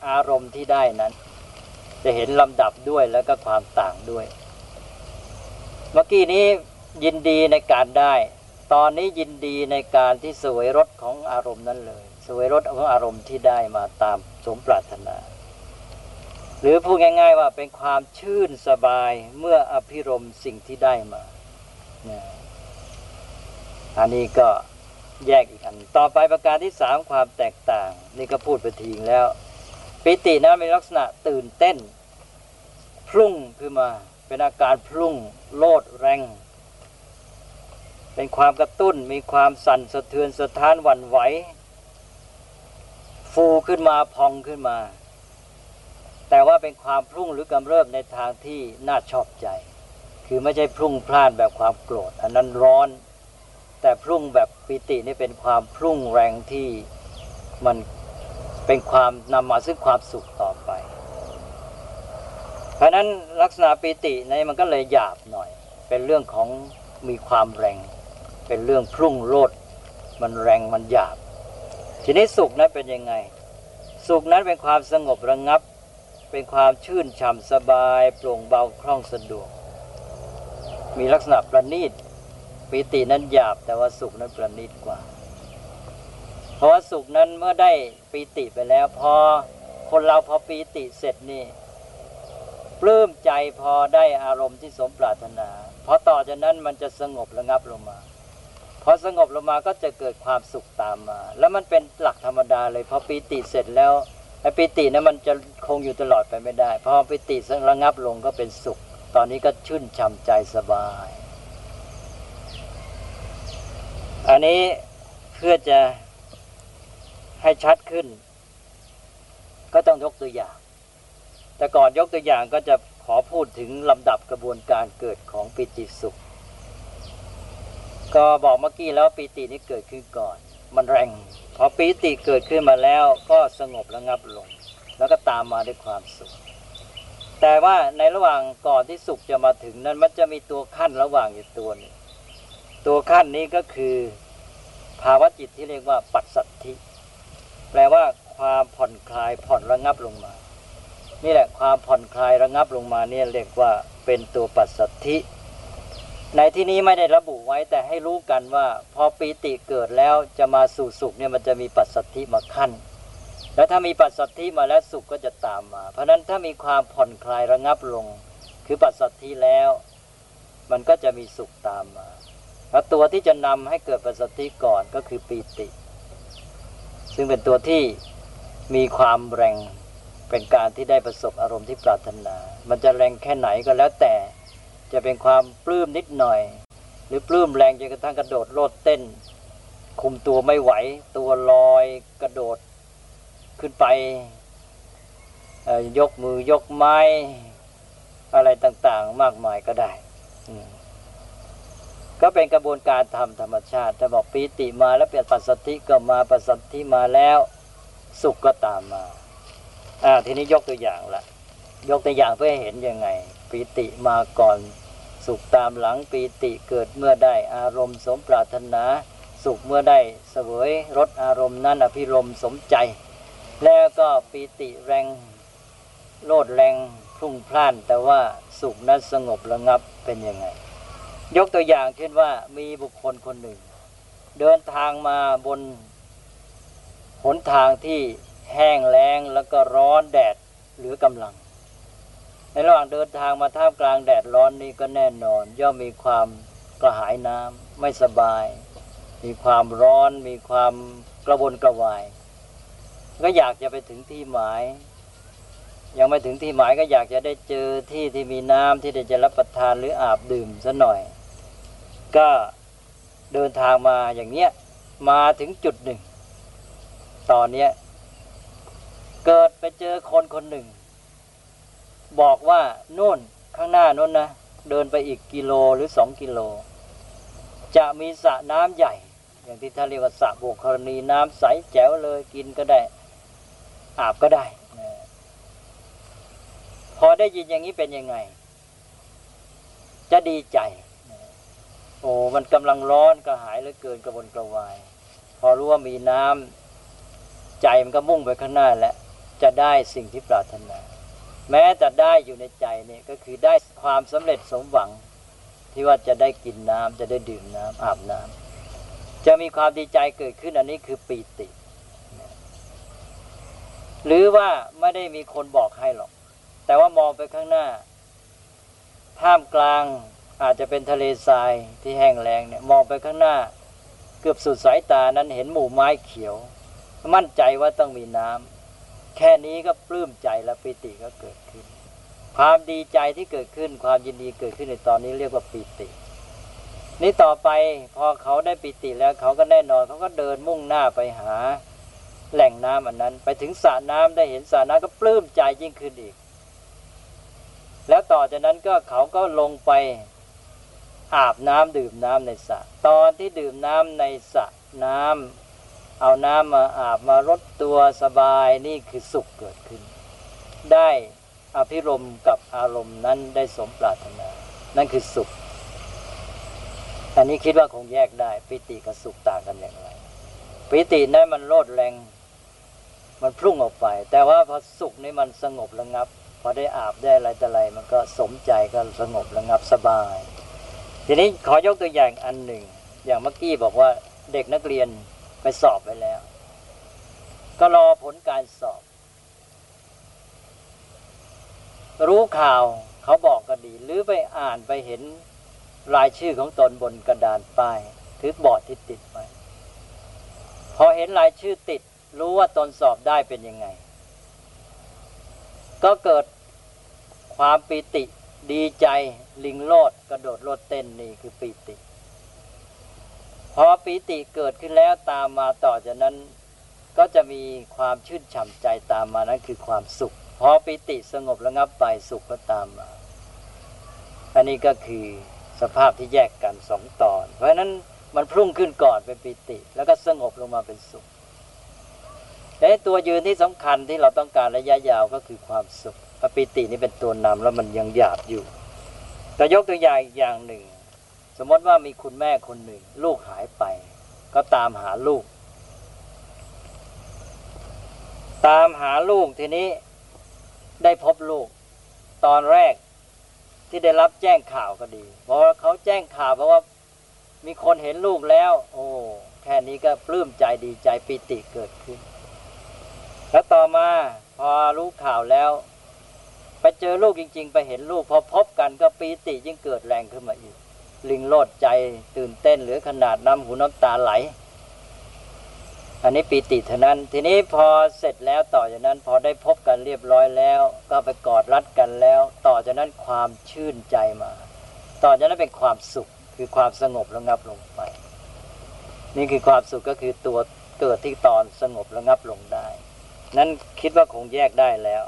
อารมณ์ที่ได้นั้น จะเห็นลำดับด้วยแล้วก็ความต่างด้วย เมื่อกี้นี้ยินดีในการได้ ตอนนี้ยินดีในการที่สวยรสของอารมณ์นั้นเลยสวยรสของอารมณ์ที่ได้มาตามสมปรารถนา หรือพูดง่าย ๆ ว่าเป็นความชื่นสบายเมื่ออภิรมสิ่งที่ได้มาอันนี้ก็แยกอีกอัน ต่อไปประการที่สามความแตกต่าง นี่ก็พูดไปทีงแล้ว ปิตินะมีลักษณะตื่นเต้นพุ่งขึ้นมา เป็นอาการพุ่งโลดแรง เป็นความกระตุ้นมีความสั่นสะเทือนสะท้านหวั่นไหว ฟูขึ้นมาพองขึ้นมา แต่ว่าเป็นความพรุ่งหรือกำเริบในทางที่น่าชอบใจ คือไม่ใช่พรุ่งพลานแบบความโกรธ อันนั้นร้อน แต่พรุ่งแบบปิตินี่เป็นความพรุ่งแรงที่มันเป็นความนำมาซึ่งความสุขต่อไป เพราะนั้นลักษณะปิติในมันก็เลยหยาบหน่อย เป็นเรื่องของมีความแรง เป็นเรื่องพุ่งโลด มันแรงมันหยาบ ทีนี้สุขนั้นเป็นยังไง สุขนั้นเป็นความสงบระงับ เป็นความชื่นฉ่ำสบาย โปร่งเบาคล่องสะดวก มีลักษณะประณีตปีตินั้นหยาบแต่ว่าสุขนั้นประณีตกว่า เพราะว่าสุขนั้นเมื่อได้ปีติไปแล้วพอคนเราพอปีติเสร็จนี่ปลื้มใจพอได้อารมณ์ที่สมปรารถนา พอต่อจากนั้นมันจะสงบระงับลงมา อสงบลงมาก็จะเกิดความสุขตามมา แล้วมันเป็นหลักธรรมดาเลยพอปีติเสร็จแล้วไอ้ปีตินั้นมันจะคงอยู่ตลอดไปไม่ได้พอปีติระงับลงก็เป็นสุข ตอนนี้ก็ชื่นช่ำใจสบาย อันนี้เพื่อจะให้ชัดขึ้น ก็ต้องยกตัวอย่าง แต่ก่อนยกตัวอย่างก็จะขอพูดถึงลำดับกระบวนการเกิดของปิติสุข ก็บอกเมื่อกี้แล้วปีตินี้เกิดขึ้นก่อน มันแรงพอปีติเกิดขึ้นมาแล้วก็สงบระงับลง แล้วก็ตามมาด้วยความสุข แต่ว่าในระหว่างก่อนที่สุขจะมาถึงนั้นมันจะมีตัวขั้นระหว่างอยู่ตัวนึงตัวขั้นนี้ก็คือภาวะจิตที่เรียกว่าปัสสัทธิแปลว่าความผ่อนคลายผ่อนระงับลงมา นี่แหละความผ่อนคลายระงับลงมาเนี่ยเรียกว่าเป็นตัวปัสสัทธิ ในที่นี้ไม่ได้ระบุไว้แต่ให้รู้กันว่า พอปีติเกิดแล้วจะมาสู่สุขเนี่ยมันจะมีปัสสัทธิมาขั้น แล้วถ้ามีปัสสัทธิมาแล้วสุขก็จะตามมา เพราะนั้นถ้ามีความผ่อนคลายระงับลง คือปัสสัทธิแล้ว มันก็จะมีสุขตามมาแล้วตัวที่จะนำให้เกิดปัสสัทธิก่อนก็คือปีติ ซึ่งเป็นตัวที่มีความแรงเป็นการที่ได้ประสบอารมณ์ที่ปรารถนา มันจะแรงแค่ไหนก็แล้วแต่ จะเป็นความปลื้มนิดหน่อย หรือปลื้มแรงจนกระทั่งกระโดดโลดเต้น คุมตัวไม่ไหว ตัวลอยกระโดดขึ้นไปยกมือยกไม้อะไรต่างๆ มากมายก็ได้ ก็เป็นกระบวนการทำธรรมชาติถ้าบอกปีติมาแล้วเปลี่ยนปัสสติก็มาปัสสติมาแล้ว สุขก็ตามมาอ่าทีนี้ยกตัวอย่างละยกตัวอย่างเพื่อเห็นยังไงปีติมาก่อน สุขตามหลังปีติเกิดเมื่อได้อารมณ์สมปรารถนา สุขเมื่อได้เสวยรสอารมณ์นั้นอภิรมสมใจ แล้วก็ปีติแรงโลดแรงพุ่งพล่าน แต่ว่าสุขนั้นสงบระงับเป็นยังไง ยกตัวอย่างเช่นว่ามีบุคคลคนหนึ่ง เดินทางมาบนหนทางที่แห้งแล้งแล้วก็ร้อนแดดหรือกำลัง ระหว่างเดินทางมาท่ามกลางแดดร้อนนี้ก็แน่นอน ย่อมมีความกระหายน้ำไม่สบาย มีความร้อน มีความกระวนกระวาย ก็อยากจะไปถึงที่หมาย ยังไม่ถึงที่หมายก็อยากจะได้เจอที่ที่มีน้ำที่จะรับประทานหรืออาบดื่มซะหน่อย ก็เดินทางมาอย่างเนี้ยมาถึงจุดหนึ่ง ตอนเนี้ยเกิดไปเจอคนคนหนึ่ง บอกว่าโน่นข้างหน้าน้นนะเดินไปอีกกิโลหรือสองกิโล จะมีสระน้ำใหญ่ อย่างที่ท่านเรียกว่าสระโบกรณีน้ำใสแจ๋วเลยกินก็ได้ อาบก็ได้ พอได้ยินอย่างนี้เป็นยังไง จะดีใจ โอ้มันกำลังร้อนกระหายเหลือเกินกระวนกระวาย พอรู้ว่ามีน้ำใจมันก็มุ่งไปข้างหน้าแล้วจะได้สิ่งที่ปรารถนา แม้จะได้อยู่ในใจเนี่ยก็คือได้ความสำเร็จสมหวัง ที่ว่าจะได้กินน้ำจะได้ดื่มน้ำอาบน้ำจะมีความดีใจเกิดขึ้นอันนี้คือปีติ หรือว่าไม่ได้มีคนบอกให้หรอก แต่ว่ามองไปข้างหน้า ท่ามกลางอาจจะเป็นทะเลทรายที่แห้งแล้งเนี่ยมองไปข้างหน้า เกือบสุดสายตานั้นเห็นหมู่ไม้เขียว มั่นใจว่าต้องมีน้ำ แค่นี้ก็ปลื้มใจและปิติก็เกิดขึ้น ความดีใจที่เกิดขึ้น ความยินดีเกิดขึ้นในตอนนี้เรียกว่าปิตินี่ต่อไปพอเขาได้ปิติแล้วเขาก็แน่นอนเขาก็เดินมุ่งหน้าไปหา แหล่งน้ำอันนั้น ไปถึงสระน้ำได้เห็นสระน้ำก็ปลื้มใจยิ่งขึ้นอีก แล้วต่อจากนั้นก็เขาก็ลงไปอาบน้ำดื่มน้ำในสระตอนที่ดื่มน้ำในสระน้ำ เอาน้ำมาอาบมารดตัวสบายนี่คือสุขเกิดขึ้น ได้อภิรมกับอารมณ์นั้นได้สมปรารถนา นั่นคือสุข อันนี้คิดว่าคงแยกได้ปิติกับสุขต่างกันอย่างไรปิตินั้นมันโลดแรง มันพุ่งออกไป แต่ว่าพอสุขนี่มันสงบระงับพอได้อาบได้อะไรแต่อะไร มันก็สมใจก็สงบระงับสบาย ทีนี้ขอยกตัวอย่างอันหนึ่ง อย่างเมื่อกี้บอกว่าเด็กนักเรียน ไปสอบไปแล้ว ก็รอผลการสอบ รู้ข่าวเขาบอกก็ดี หรือไปอ่านไปเห็นรายชื่อของตนบนกระดานป้ายถือบอร์ดที่ติดไว้พอเห็นรายชื่อติด รู้ว่าตนสอบได้เป็นยังไง ก็เกิดความปีติดีใจลิงโลดกระโดดโลดเต้นนี่คือปีติ พอปีติเกิดขึ้นแล้วตามมาต่อจากนั้น ก็จะมีความชื่นฉ่ำใจตามมานั้นคือความสุข พอปีติสงบระงับไปสุขก็ตามมา อันนี้ก็คือสภาพที่แยกกันสองตอน เพราะฉะนั้นมันพุ่งขึ้นก่อนเป็นปีติ แล้วก็สงบลงมาเป็นสุขแต่ตัวยืนที่สำคัญที่เราต้องการระยะยาวก็คือความสุขปีตินี่เป็นตัวนำแล้วมันยังหยาบอยู่ แต่ยกตัวอย่างอีกอย่างหนึ่ง สมมติว่ามีคุณแม่คนหนึ่ง ลูกหายไป ก็ตามหาลูก ตามหาลูกทีนี้ได้พบลูก ตอนแรกที่ได้รับแจ้งข่าวก็ดี เพราะเขาแจ้งข่าวเพราะว่ามีคนเห็นลูกแล้ว โอ้แค่นี้ก็ปลื้มใจดีใจปิติเกิดขึ้น แล้วต่อมาพอรู้ข่าวแล้ว ไปเจอลูกจริง ๆ ไปเห็นลูกพอพบกันก็ปีติยิ่งเกิดแรงขึ้นมาอีก ลิงโลดใจตื่นเต้น หรือขนาดน้ำหูน้ำตาไหล อันนี้ปีติเท่านั้น ทีนี้พอเสร็จแล้วต่อจากนั้นพอได้พบกันเรียบร้อยแล้ว ก็ไปกอดรัดกันแล้ว ต่อจากนั้นความชื่นใจมา ต่อจากนั้นเป็นความสุขคือความสงบระงับลงไป นี่คือความสุขก็คือตัวเกิดที่ตอนสงบระงับลงได้ นั้นคิดว่าคงแยกได้แล้ว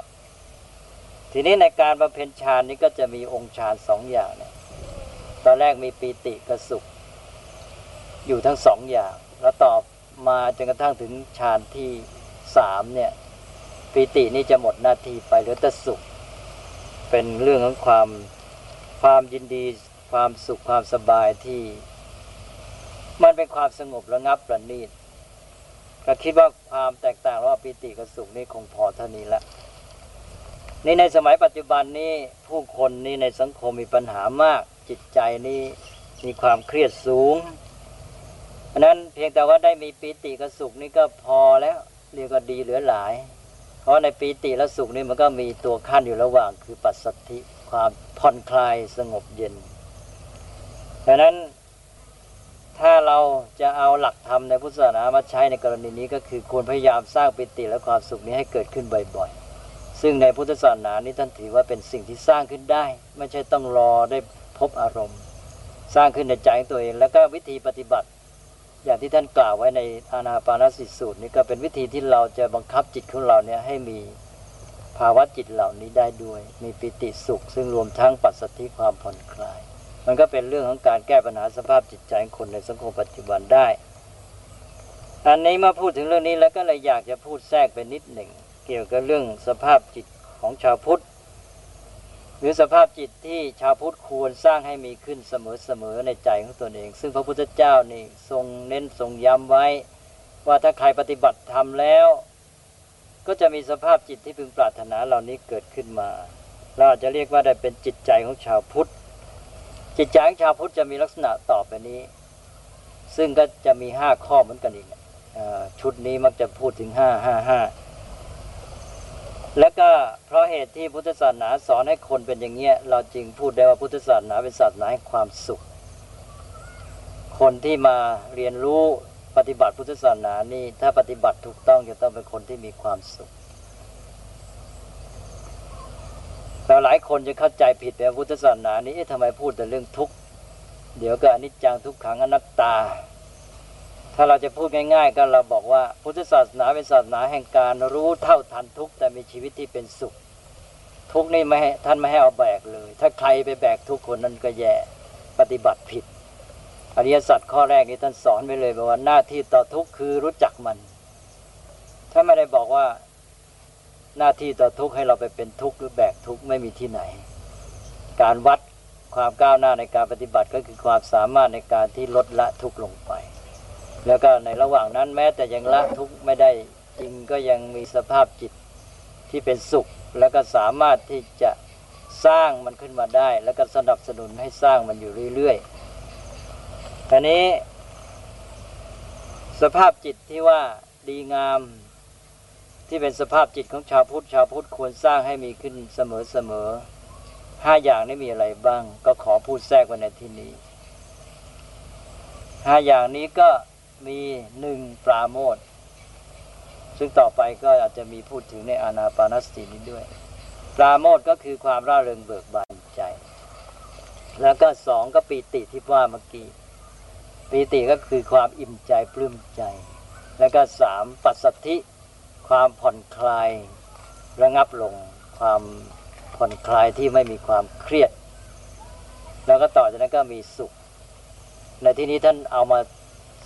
ทีนี้ในการบำเพ็ญฌานนี้ก็จะมีองค์ฌานสองอย่างเนี่ย ตอนแรกมีปีติกระสุข อยู่ทั้งสองอย่าง แล้วต่อมาจนกระทั่งถึงฌานที่สามเนี่ยปีตินี่จะหมดหน้าที่ไปเหลือแต่สุข เป็นเรื่องของความความยินดีความสุขความสบายที่ มันเป็นความสงบระงับประณีตก็คิดว่าความแตกต่างระหว่างปีติกับสุขนี่คงพอเท่านี้ละนี่ในสมัยปัจจุบันนี้ผู้คนนี่ในสังคมมีปัญหามาก จิตใจนี่มีความเครียดสูงเพราะนั้นเพียงแต่ว่าได้มีปีติกับสุขนี่ก็พอแล้วเรียกว่าดีเหลือหลาย เพราะในปีติและสุขนี่มันก็มีตัวขั้นอยู่ระหว่างคือปัสสัทธิความผ่อนคลายสงบเย็นดังนั้นถ้าเราจะเอาหลักธรรมในพุทธศาสนามาใช้ในกรณีนี้ก็คือควรพยายามสร้างปิติและความสุขนี้ให้เกิดขึ้นบ่อยๆ ซึ่งในพุทธศาสนานี้ท่านถือว่าเป็นสิ่งที่สร้างขึ้นได้ ไม่ใช่ต้องรอได้ พบอารมณ์ สร้างขึ้นในใจของตัวเอง แล้วก็วิธีปฏิบัติ อย่างที่ท่านกล่าวไว้ในอานาปานสิสูตรนี้ก็เป็นวิธีที่เราจะบังคับจิตของเราเนี่ยให้มีภาวะจิตเหล่านี้ได้ด้วย มีปิติสุข ซึ่งรวมทั้งปัสสติความผ่อนคลาย มันก็เป็นเรื่องของการแก้ปัญหาสภาพจิตใจของคนในสังคมปัจจุบันได้ อันนี้มาพูดถึงเรื่องนี้แล้วก็เลยอยากจะพูดแทรกไปนิดหนึ่ง เกี่ยวกับเรื่องสภาพจิตของชาวพุทธ หรือสภาพจิตที่ชาวพุทธควรสร้างให้มีขึ้นเสมอๆในใจของตนเอง ซึ่งพระพุทธเจ้านี่ทรงเน้นทรงย้ำไว้ ว่าถ้าใครปฏิบัติทำแล้ว ก็จะมีสภาพจิตที่พึงปรารถนาเหล่านี้เกิดขึ้นมา เราอาจจะเรียกว่าได้เป็นจิตใจของชาวพุทธ จิตใจของชาวพุทธจะมีลักษณะต่อไปนี้ ซึ่งก็จะมีห้าข้อเหมือนกันอีกชุดนี้มักจะพูดถึงห้าห้าห้า แล้วก็เพราะเหตุที่พุทธศาสนาสอนให้คนเป็นอย่างเงี้ยเราจึงพูดได้ว่าพุทธศาสนาเป็นศาสนาให้ความสุข คนที่มาเรียนรู้ปฏิบัติพุทธศาสนานี่ถ้าปฏิบัติถูกต้องจะต้องเป็นคนที่มีความสุขแต่หลายคนจะเข้าใจผิดแต่พุทธศาสนานี้ทำไมพูดแต่เรื่องทุกข์เดี๋ยวก็อนิจจังทุกขังอนัตตา ถ้าเราจะพูดง่าย ๆ ก็เราบอกว่าพุทธศาสนาเป็นศาสนาแห่งการรู้เท่าทันทุกข์แต่มีชีวิตที่เป็นสุข ทุกข์นี่ไม่ให้ท่านไม่ให้เอาแบกเลย ถ้าใครไปแบกทุกคนนั้นก็แย่ปฏิบัติผิดอริยสัจข้อแรกนี้ท่านสอนไปเลยบอกว่าหน้าที่ต่อทุกข์คือรู้จักมัน ถ้าไม่ได้บอกว่าหน้าที่ต่อทุกข์ให้เราไปเป็นทุกข์หรือแบกทุกข์ไม่มีที่ไหน การวัดความก้าวหน้าในการปฏิบัติก็คือความสามารถในการที่ลดละทุกข์ลงไป แล้วก็ในระหว่างนั้นแม้แต่ยังละทุกข์ไม่ได้จริงก็ยังมีสภาพจิตที่เป็นสุข แล้วก็สามารถที่จะสร้างมันขึ้นมาได้ แล้วก็สนับสนุนให้สร้างมันอยู่เรื่อยๆทีนี้ สภาพจิตที่ว่าดีงามที่เป็นสภาพจิตของชาวพุทธชาวพุทธควรสร้างให้มีขึ้นเสมอๆห้าอย่างนี้มีอะไรบ้าง ก็ขอพูดแทรกไว้ในที่นี้ห้าอย่างนี้ก็ มีหนึ่งปราโมทซึ่งต่อไปก็อาจจะมีพูดถึงในอานาปานสตินี้ด้วย ปราโมทก็คือความร่าเริงเบิกบานใจ แล้วก็สองก็ปีติที่ว่าเมื่อกี้ปีติก็คือความอิ่มใจปลื้มใจ แล้วก็สามปัสสัทธิ ความผ่อนคลาย ระงับลง ความผ่อนคลายที่ไม่มีความเครียด แล้วก็ต่อจากนั้นก็มีสุข ในที่นี้ท่านเอามา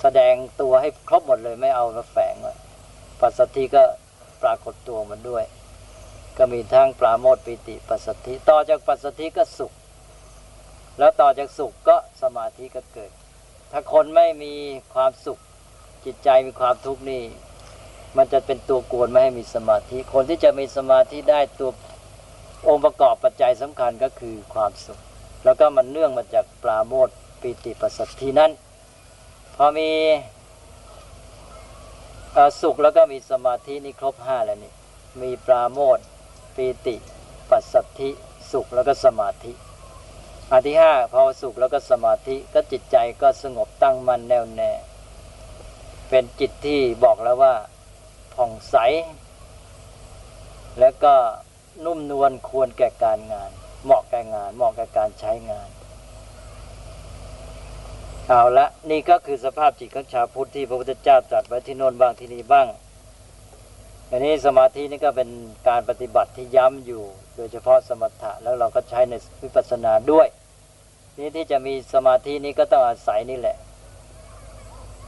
แสดงตัวให้ครบหมดเลยไม่เอามาแฝงว่าปัสสติก็ปรากฏตัวมันด้วย ก็มีทั้งปราโมทปิติปัสสติต่อจากปัสสติก็สุข แล้วต่อจากสุขก็สมาธิก็เกิด ถ้าคนไม่มีความสุขจิตใจมีความทุกข์นี่มันจะเป็นตัวกวนไม่ให้มีสมาธิ คนที่จะมีสมาธิได้ตัวองค์ประกอบปัจจัยสำคัญก็คือความสุข แล้วก็มันเนื่องมาจากปราโมทปีติปัสสัทธินั้น พอมีสุขแล้วก็มีสมาธินี่ครบห้าแล้วนี่มีปราโมทปีติ ปัสสัทธิสุขแล้วก็สมาธิอันที่ห้าพอสุขแล้วก็สมาธิก็จิตใจก็สงบตั้งมั่นแน่วแน่ เป็นจิตที่บอกแล้วว่าผ่องใส แล้วก็นุ่มนวลควรแก่การงาน เหมาะแก่งาน เหมาะแก่การใช้งาน เอาละนี่ก็คือสภาพจิตของชาวพุทธที่พระพุทธเจ้าตรัสไว้ที่โน่นบ้างที่นี่บ้าง อันนี้สมาธินี่ก็เป็นการปฏิบัติที่ย้ำอยู่ โดยเฉพาะสมถะแล้วเราก็ใช้ในวิปัสสนาด้วยนี่ที่จะมีสมาธินี้ก็ต้องอาศัยนี่แหละ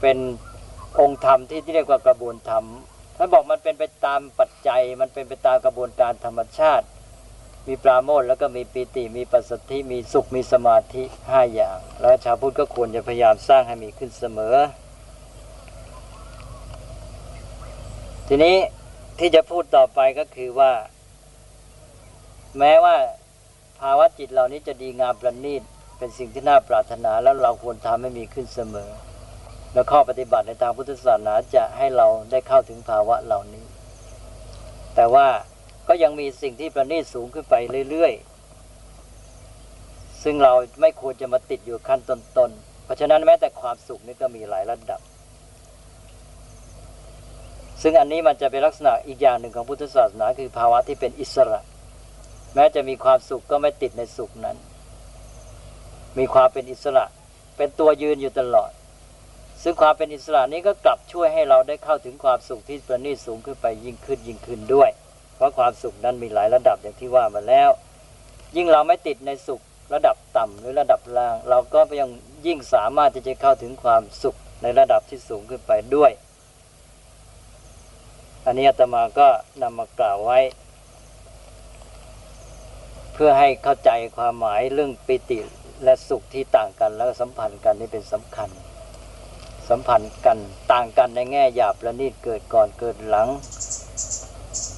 เป็นองค์ธรรมที่เรียกว่ากระบวนธรรมท่านบอกมันเป็นไปตามปัจจัย มันเป็นไปตามกระบวนการธรรมชาติ มีปราโมทแล้วก็มีปีติมีปัสสธิมีสุขมีสมาธิห้าอย่าง แล้วชาวพุทธก็ควรจะพยายามสร้างให้มีขึ้นเสมอ ทีนี้ที่จะพูดต่อไปก็คือว่า แม้ว่าภาวะจิตเหล่านี้จะดีงามประณีตเป็นสิ่งที่น่าปรารถนาแล้วเราควรทำให้มีขึ้นเสมอ แล้วข้อปฏิบัติในทางพุทธศาสนาจะให้เราได้เข้าถึงภาวะเหล่านี้ แต่ว่า ก็ยังมีสิ่งที่ประณีตสูงขึ้นไปเรื่อยๆ ซึ่งเราไม่ควรจะมาติดอยู่ขั้นต้นๆ เพราะฉะนั้นแม้แต่ความสุขนี่ก็มีหลายระดับ ซึ่งอันนี้มันจะเป็นลักษณะอีกอย่างหนึ่งของพุทธศาสนา คือภาวะที่เป็นอิสระ แม้จะมีความสุขก็ไม่ติดในสุขนั้น มีความเป็นอิสระ เป็นตัวยืนอยู่ตลอด ซึ่งความเป็นอิสระนี้ก็กลับช่วยให้เราได้เข้าถึงความสุขที่ประณีตสูงขึ้นไปยิ่งขึ้นยิ่งขึ้นด้วย เพราะความสุขนั้นมีหลายระดับอย่างที่ว่ามาแล้ว ยิ่งเราไม่ติดในสุขระดับต่ำหรือระดับล่าง เราก็ยังยิ่งสามารถที่จะเข้าถึงความสุขในระดับที่สูงขึ้นไปด้วย อันนี้อาตมาก็นำมากล่าวไว้ เพื่อให้เข้าใจความหมายเรื่องปิติและสุขที่ต่างกันแล้วสัมพันธ์กันนี่เป็นสำคัญ สัมพันธ์กันต่างกันในแง่หยาบและนิดเกิดก่อนเกิดหลัง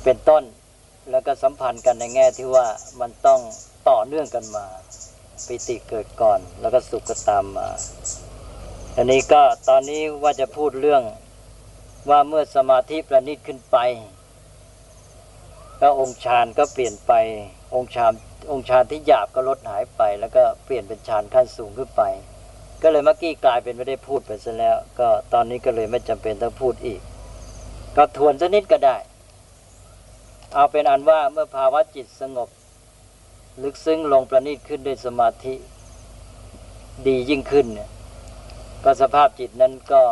เป็นต้น แล้วก็สัมพันธ์กันในแง่ที่ว่ามันต้องต่อเนื่องกันมาปิติเกิดก่อน แล้วก็สุขก็ตามมาอันนี้ก็ตอนนี้ว่าจะพูดเรื่องว่าเมื่อสมาธิประณีตขึ้นไปแล้วองค์ฌานก็เปลี่ยนไปองค์ฌานองค์ฌานที่หยาบก็ลดหายไป แล้วก็เปลี่ยนเป็นฌานขั้นสูงขึ้นไป ก็เลยเมื่อกี้กลายเป็นไม่ได้พูดไปซะแล้ว ก็ตอนนี้ก็เลยไม่จำเป็นต้องพูดอีก ก็ทวนสักนิดก็ได้ เอาเป็นอันว่าเมื่อภาวะจิตสงบ ลึกซึ้งลงประณีตขึ้นด้วยสมาธิ ดียิ่งขึ้นเนี่ยก็สภาพจิตนั้นก็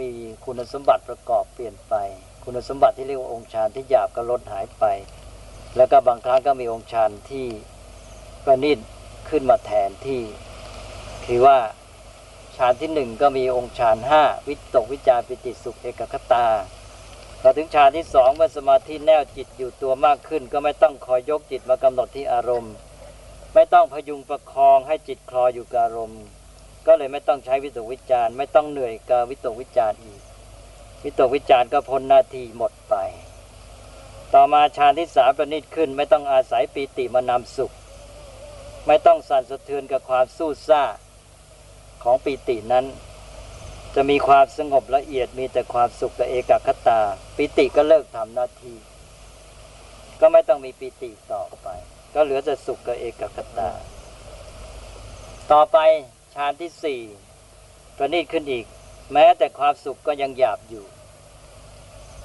มีคุณสมบัติประกอบเปลี่ยนไป คุณสมบัติที่เรียกว่าองค์ฌานที่หยาบก็ลดหายไป แล้วก็บางครั้งก็มีองค์ฌานที่ประณีตขึ้นมาแทนที่ คือว่าฌานที่หนึ่งก็มีองค์ฌานห้าวิตกวิจารปิติสุขเอกคตา พอถึงฌานที่สองเมื่อสมาธิแน่วจิตอยู่ตัวมากขึ้น ก็ไม่ต้องคอยยกจิตมากำหนดที่อารมณ์ ไม่ต้องพยุงประคองให้จิตคลออยู่กับอารมณ์ ก็เลยไม่ต้องใช้วิตกวิจารไม่ต้องเหนื่อยกับวิตกวิจารอีก วิตกวิจารก็พ้นหน้าที่หมดไป ต่อมาฌานที่สามประณีตขึ้น ไม่ต้องอาศัยปีติมานำสุข ไม่ต้องสั่นสะเทือนกับความสู้ซ่าของปีตินั้น จะมีความสงบละเอียดมีแต่ความสุขกับเอกคตาปีติก็เลิกทำหน้าที่ ก็ไม่ต้องมีปีติต่อไป ก็เหลือแต่สุขกับเอกคตา ต่อไปฌานที่สี่ประณีตขึ้นอีก แม้แต่ความสุขก็ยังหยาบอยู่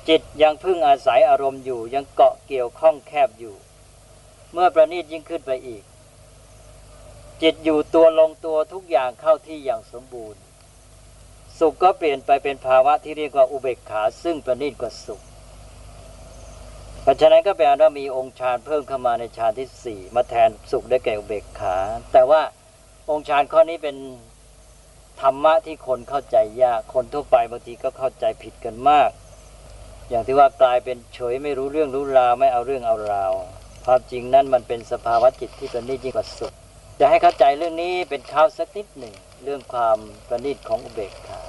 จิตยังพึ่งอาศัยอารมณ์อยู่ ยังเกาะเกี่ยวข้องแคบอยู่ เมื่อประณีตยิ่งขึ้นไปอีก จิตอยู่ตัวลงตัวทุกอย่างเข้าที่อย่างสมบูรณ์ สุขก็เปลี่ยนไปเป็นภาวะที่เรียกว่าอุเบกขาซึ่งประณีตกว่าสุข เพราะฉะนั้นก็แปลว่ามีองค์ฌานเพิ่มเข้ามาในฌานที่สี่มาแทนสุขได้แก่อุเบกขา แต่ว่าองค์ฌานข้อนี้เป็นธรรมะที่คนเข้าใจยาก คนทั่วไปบางทีก็เข้าใจผิดกันมาก อย่างที่ว่ากลายเป็นเฉยไม่รู้เรื่องรู้ราวไม่เอาเรื่องเอาราวความจริงนั่นมันเป็นสภาวะจิตที่ประณีตยิ่งกว่าสุขจะให้เข้าใจเรื่องนี้เป็นข้าวสักนิดหนึ่งเรื่องความประณีตของอุเบกขา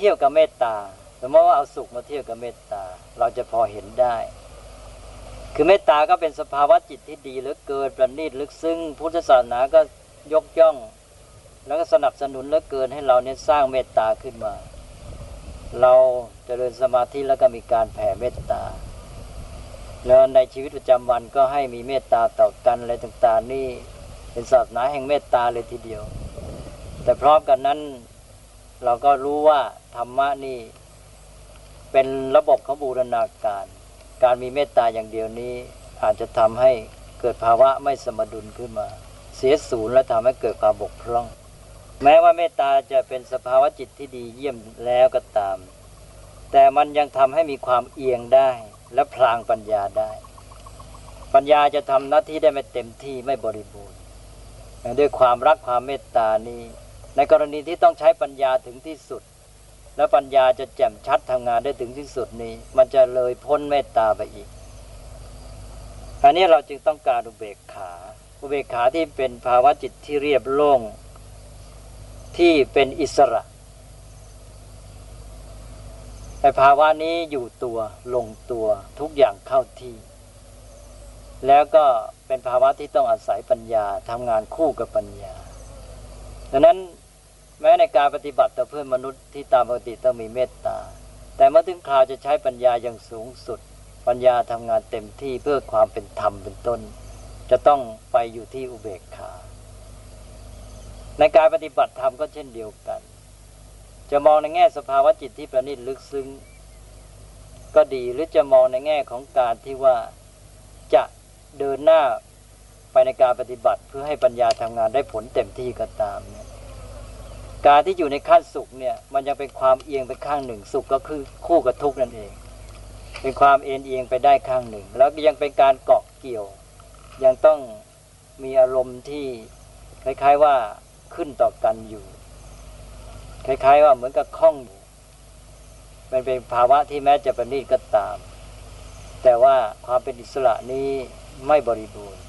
เทียบกับเมตตา สมมติว่าเอาสุขมาเทียบกับเมตตา เราจะพอเห็นได้ คือเมตตาก็เป็นสภาวะจิตที่ดีเหลือเกินประณีตลึกซึ้งพุทธศาสนาก็ยกย่อง แล้วก็สนับสนุนเหลือเกินให้เราเนี่ยสร้างเมตตาขึ้นมา เราจเจริญสมาธิแล้วก็มีการแผ่เมตตาแล้วในชีวิตประจำวันก็ให้มีเมตตาต่อกันอะไรต่างๆนี่เป็นศาสนาแห่งเมตตาเลยทีเดียว แต่พร้อมกันนั้นเราก็รู้ว่า ธรรมะนี่ เป็นระบบของบูรณาการ การมีเมตตาอย่างเดียวนี้ อาจจะทำให้เกิดภาวะไม่สมดุลขึ้นมา เสียศูนย์และทำให้เกิดความบกพร่อง แม้ว่าเมตตาจะเป็นสภาวะจิตที่ดีเยี่ยมแล้วก็ตาม แต่มันยังทำให้มีความเอียงได้และพลางปัญญาได้ ปัญญาจะทำหน้าที่ได้ไม่เต็มที่ไม่บริบูรณ์ด้วยความรักความเมตตานี้ ในกรณีที่ต้องใช้ปัญญาถึงที่สุด และปัญญาจะแจ่มชัดทำงานได้ถึงที่สุดนี้ มันจะเลยพ้นเมตตาไปอีก อันนี้เราจึงต้องการอุเบกขา อุเบกขาที่เป็นภาวะจิตที่เรียบโล่งที่เป็นอิสระแต่ภาวะนี้อยู่ตัวลงตัวทุกอย่างเข้าที่ แล้วก็เป็นภาวะที่ต้องอาศัยปัญญาทำงานคู่กับปัญญาดังนั้น แม้ในการปฏิบัติต่อเพื่อนมนุษย์ที่ตามปกติต้องมีเมตตา แต่เมื่อถึงคราวจะใช้ปัญญาอย่างสูงสุด ปัญญาทำงานเต็มที่เพื่อความเป็นธรรมเป็นต้น จะต้องไปอยู่ที่อุเบกขา ในการปฏิบัติธรรมก็เช่นเดียวกัน จะมองในแง่สภาวะจิตที่ประณีตลึกซึ้งก็ดีหรือจะมองในแง่ของการที่ว่าจะเดินหน้าไปในการปฏิบัติเพื่อให้ปัญญาทำงานได้ผลเต็มที่ก็ตามเนี่ย การที่อยู่ในขั้นสุขเนี่ยมันยังเป็นความเอียงไปข้างหนึ่ง สุขก็คือคู่กับทุกข์นั่นเอง เป็นความเอ็นเอียงไปได้ข้างหนึ่ง แล้วยังเป็นการเกาะเกี่ยว ยังต้องมีอารมณ์ที่คล้ายๆว่าขึ้นต่อกันอยู่ คล้ายๆว่าเหมือนกับคล้องมันเป็นภาวะที่แม้จะประณีตก็ตาม แต่ว่าความเป็นอิสระนี้ไม่บริบูรณ์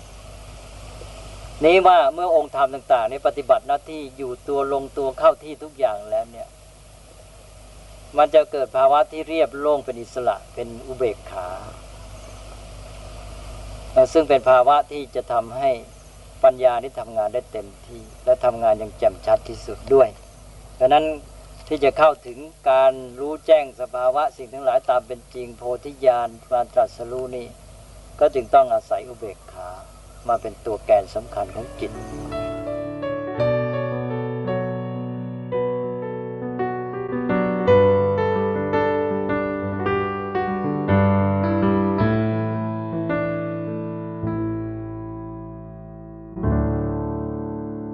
นี้ว่าเมื่อองค์ธรรมต่างๆนี้ปฏิบัติหน้าที่อยู่ตัวลงตัวเข้าที่ทุกอย่างแล้วเนี่ย มันจะเกิดภาวะที่เรียบโล่งเป็นอิสระเป็นอุเบกขา ซึ่งเป็นภาวะที่จะทำให้ปัญญานี้ทำงานได้เต็มที่ และทำงานอย่างแจ่มชัดที่สุดด้วยดังนั้นที่จะเข้าถึงการรู้แจ้งสภาวะสิ่งทั้งหลายตามเป็นจริงโพธิญาณการตรัสรู้นี่ก็จึงต้องอาศัยอุเบกขา มาเป็นตัวแกนสำคัญของจิต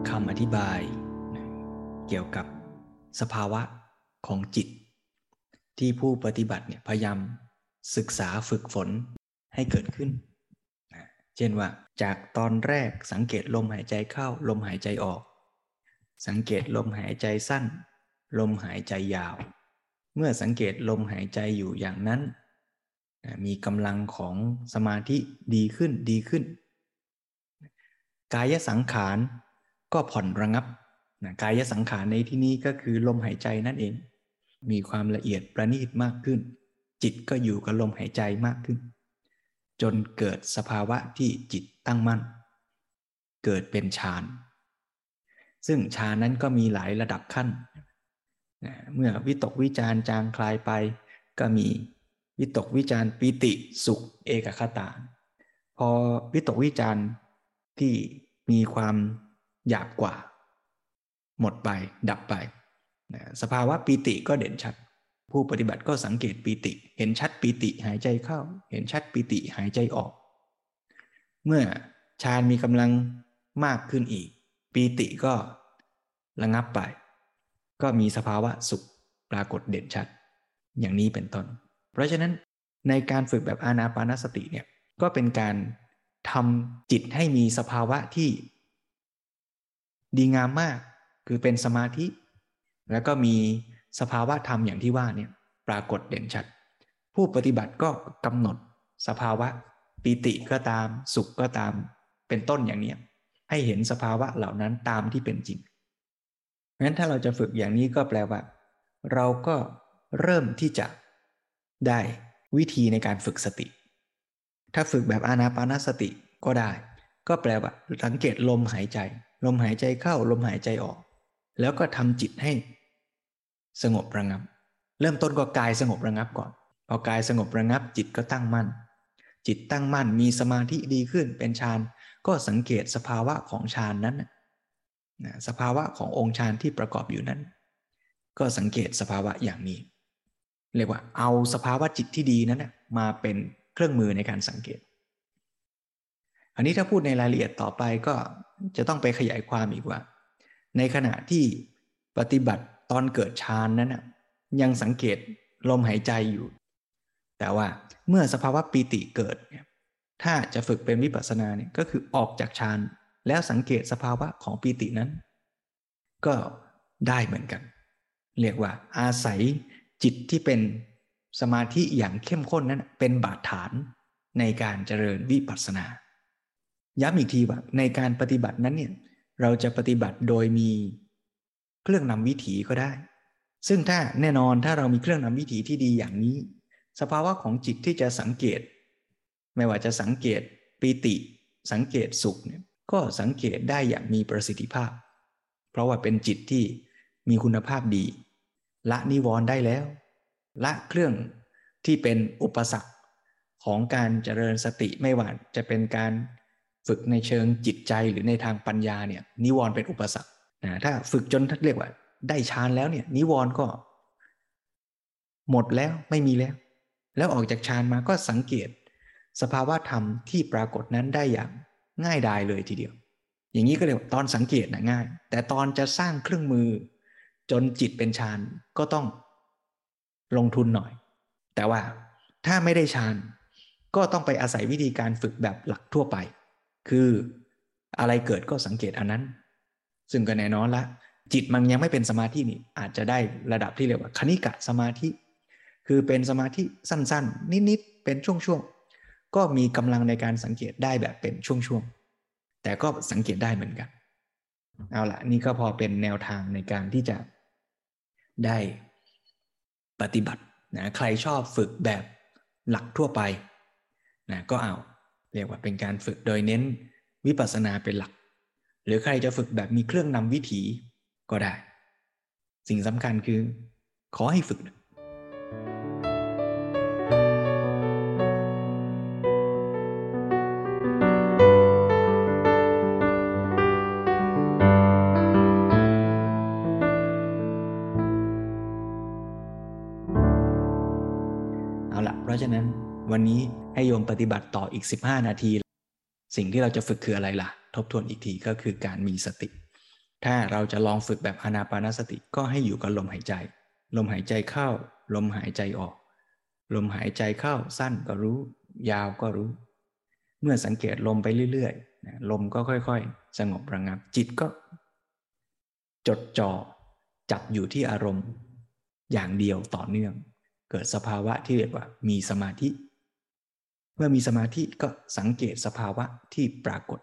คำอธิบาย เกี่ยวกับสภาวะของจิต ที่ผู้ปฏิบัติเนี่ยพยายามศึกษาฝึกฝนให้เกิดขึ้น เช่นว่าจากตอนแรกสังเกตลมหายใจเข้าลมหายใจออก สังเกตลมหายใจสั้น ลมหายใจยาว เมื่อสังเกตลมหายใจอยู่อย่างนั้น มีกำลังของสมาธิดีขึ้นดีขึ้น กายสังขารก็ผ่อนระงับนะกายสังขารในที่นี้ก็คือลมหายใจนั่นเอง มีความละเอียดประณีตมากขึ้น จิตก็อยู่กับลมหายใจมากขึ้น จนเกิดสภาวะที่จิตตั้งมั่น เกิดเป็นฌาน ซึ่งฌานนั้นก็มีหลายระดับขั้น เมื่อวิตกวิจารจางคลายไป ก็มีวิตกวิจารปิติสุขเอกคตา พอวิตกวิจารที่มีความหยาบกว่า หมดไปดับไป สภาวะปีติก็เด่นชัด ผู้ปฏิบัติก็สังเกตปีติ เห็นชัดปีติหายใจเข้า เห็นชัดปีติหายใจออก เมื่อฌานมีกำลังมากขึ้นอีก ปีติก็ระงับไป ก็มีสภาวะสุขปรากฏเด่นชัด อย่างนี้เป็นต้น เพราะฉะนั้นในการฝึกแบบอานาปานสติเนี่ยก็เป็นการทำจิตให้มีสภาวะที่ ดีงามมาก คือเป็นสมาธิ แล้วก็มี สภาวะธรรมอย่างที่ว่าเนี่ยปรากฏเด่นชัด ผู้ปฏิบัติก็กำหนดสภาวะปิติก็ตามสุขก็ตามเป็นต้นอย่างนี้ให้เห็นสภาวะเหล่านั้นตามที่เป็นจริงเพราะฉะนั้นถ้าเราจะฝึกอย่างนี้ก็แปลว่า เราก็เริ่มที่จะได้วิธีในการฝึกสติ ถ้าฝึกแบบอานาปานสติก็ได้ ก็แปลว่าสังเกตลมหายใจ ลมหายใจเข้าลมหายใจออก แล้วก็ทำจิตให้ สงบระงับ เริ่มต้นก็กายสงบระงับก่อนพอกายสงบระงับจิตก็ตั้งมั่น จิตตั้งมั่นมีสมาธิดีขึ้นเป็นฌานก็สังเกตสภาวะของฌานนั้นนะสภาวะขององค์ฌานที่ประกอบอยู่นั้น ก็สังเกตสภาวะอย่างนี้ เรียกว่าเอาสภาวะจิตที่ดีนั้นมาเป็นเครื่องมือในการสังเกต อันนี้ถ้าพูดในรายละเอียดต่อไปก็จะต้องไปขยายความอีกว่า ในขณะที่ปฏิบัติ ตอนเกิดฌานนั้นนะยังสังเกตลมหายใจอยู่ แต่ว่าเมื่อสภาวะปีติเกิดเนี่ยถ้าจะฝึกเป็นวิปัสสนาเนี่ยก็คือออกจากฌานแล้วสังเกตสภาวะของปีตินั้น ก็ได้เหมือนกัน เรียกว่า อาศัยจิตที่เป็นสมาธิอย่างเข้มข้นนั้นเป็นบาดฐานในการเจริญวิปัสสนา ย้ำอีกทีว่าในการปฏิบัตินั้นเนี่ยเราจะปฏิบัติโดยมี เครื่องนำวิถีก็ได้ ซึ่งถ้าแน่นอนถ้าเรามีเครื่องนำวิถีที่ดีอย่างนี้ สภาวะของจิตที่จะสังเกต ไม่ว่าจะสังเกตปีติ สังเกตสุขเนี่ยก็สังเกตได้อย่างมีประสิทธิภาพ เพราะว่าเป็นจิตที่มีคุณภาพดี ละนิวรณ์ได้แล้ว ละเครื่องที่เป็นอุปสรรคของการเจริญสติไม่ว่าจะเป็นการฝึกในเชิงจิตใจหรือในทางปัญญาเนี่ยนิวรณ์เป็นอุปสรรค นะถ้าฝึกจนท่านเรียกว่า ได้ฌานแล้วเนี่ย นิวรณ์ก็ หมดแล้วไม่มีแล้ว แล้วออกจากฌานมาก็สังเกต สภาวะธรรมที่ปรากฏนั้นได้อย่างง่ายดายเลยทีเดียว อย่างนี้ก็เรียกตอนสังเกตนะง่าย แต่ตอนจะสร้างเครื่องมือ จนจิตเป็นฌานก็ต้องลงทุนหน่อย แต่ว่าถ้าไม่ได้ฌานก็ต้องไปอาศัยวิธีการฝึกแบบหลักทั่วไป คืออะไรเกิดก็สังเกตอันนั้น ซึ่งก็แน่นอนละ จิตมันยังไม่เป็นสมาธินี่อาจจะได้ระดับที่เรียกว่าคณิกะสมาธิ คือเป็นสมาธิสั้นๆ นิดๆ เป็นช่วงๆ ก็มีกำลังในการสังเกตได้แบบเป็นช่วงๆ แต่ก็สังเกตได้เหมือนกัน เอาละนี่ก็พอเป็นแนวทางในการที่จะได้ปฏิบัตินะใครชอบฝึกแบบหลักทั่วไปนะก็เอาเรียกว่าเป็นการฝึกโดยเน้นวิปัสสนาเป็นหลัก หรือใครจะฝึกแบบมีเครื่องนำวิถีก็ได้ สิ่งสำคัญคือ ขอให้ฝึกเอาละเพราะฉะนั้นวันนี้ให้โยมปฏิบัติต่ออีก 15 นาที สิ่งที่เราจะฝึกคืออะไรล่ะทบทวนอีกทีก็คือการมีสติ ถ้าเราจะลองฝึกแบบอนาปานสติก็ให้อยู่กับลมหายใจ ลมหายใจเข้า ลมหายใจออก ลมหายใจเข้าสั้นก็รู้ ยาวก็รู้ เมื่อสังเกตลมไปเรื่อยๆลมก็ค่อยๆ สงบระงับ จิตก็ จดจ่อจับอยู่ที่อารมณ์ อย่างเดียวต่อเนื่อง เกิดสภาวะที่เรียกว่ามีสมาธิ เมื่อมีสมาธิก็สังเกตสภาวะที่ปรากฏ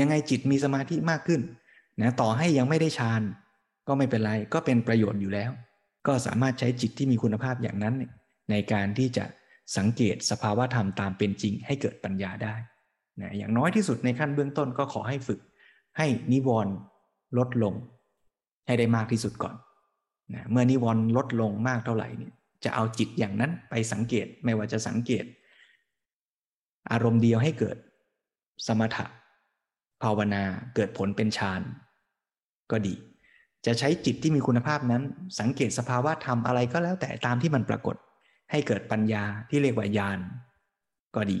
ยังไงจิตมีสมาธิมากขึ้นนะต่อให้ยังไม่ได้ฌานก็ไม่เป็นไร ก็เป็นประโยชน์อยู่แล้ว ก็สามารถใช้จิตที่มีคุณภาพอย่างนั้น ในการที่จะสังเกตสภาวะธรรมตามเป็นจริงให้เกิดปัญญาได้นะอย่างน้อยที่สุดในขั้นเบื้องต้นก็ขอให้ฝึก ให้นิวรณ์ลดลง ให้ได้มากที่สุดก่อนนะเมื่อนิวรณ์ลดลงมากเท่าไหร่เนี่ยจะเอาจิตอย่างนั้นไปสังเกตไม่ว่าจะสังเกต อารมณ์เดียวให้เกิดสมถะ ภาวนาเกิดผลเป็นฌานก็ดี จะใช้จิตที่มีคุณภาพนั้น สังเกตสภาวะธรรมอะไรก็แล้วแต่ตามที่มันปรากฏ ให้เกิดปัญญาที่เรียกว่าญาณก็ดี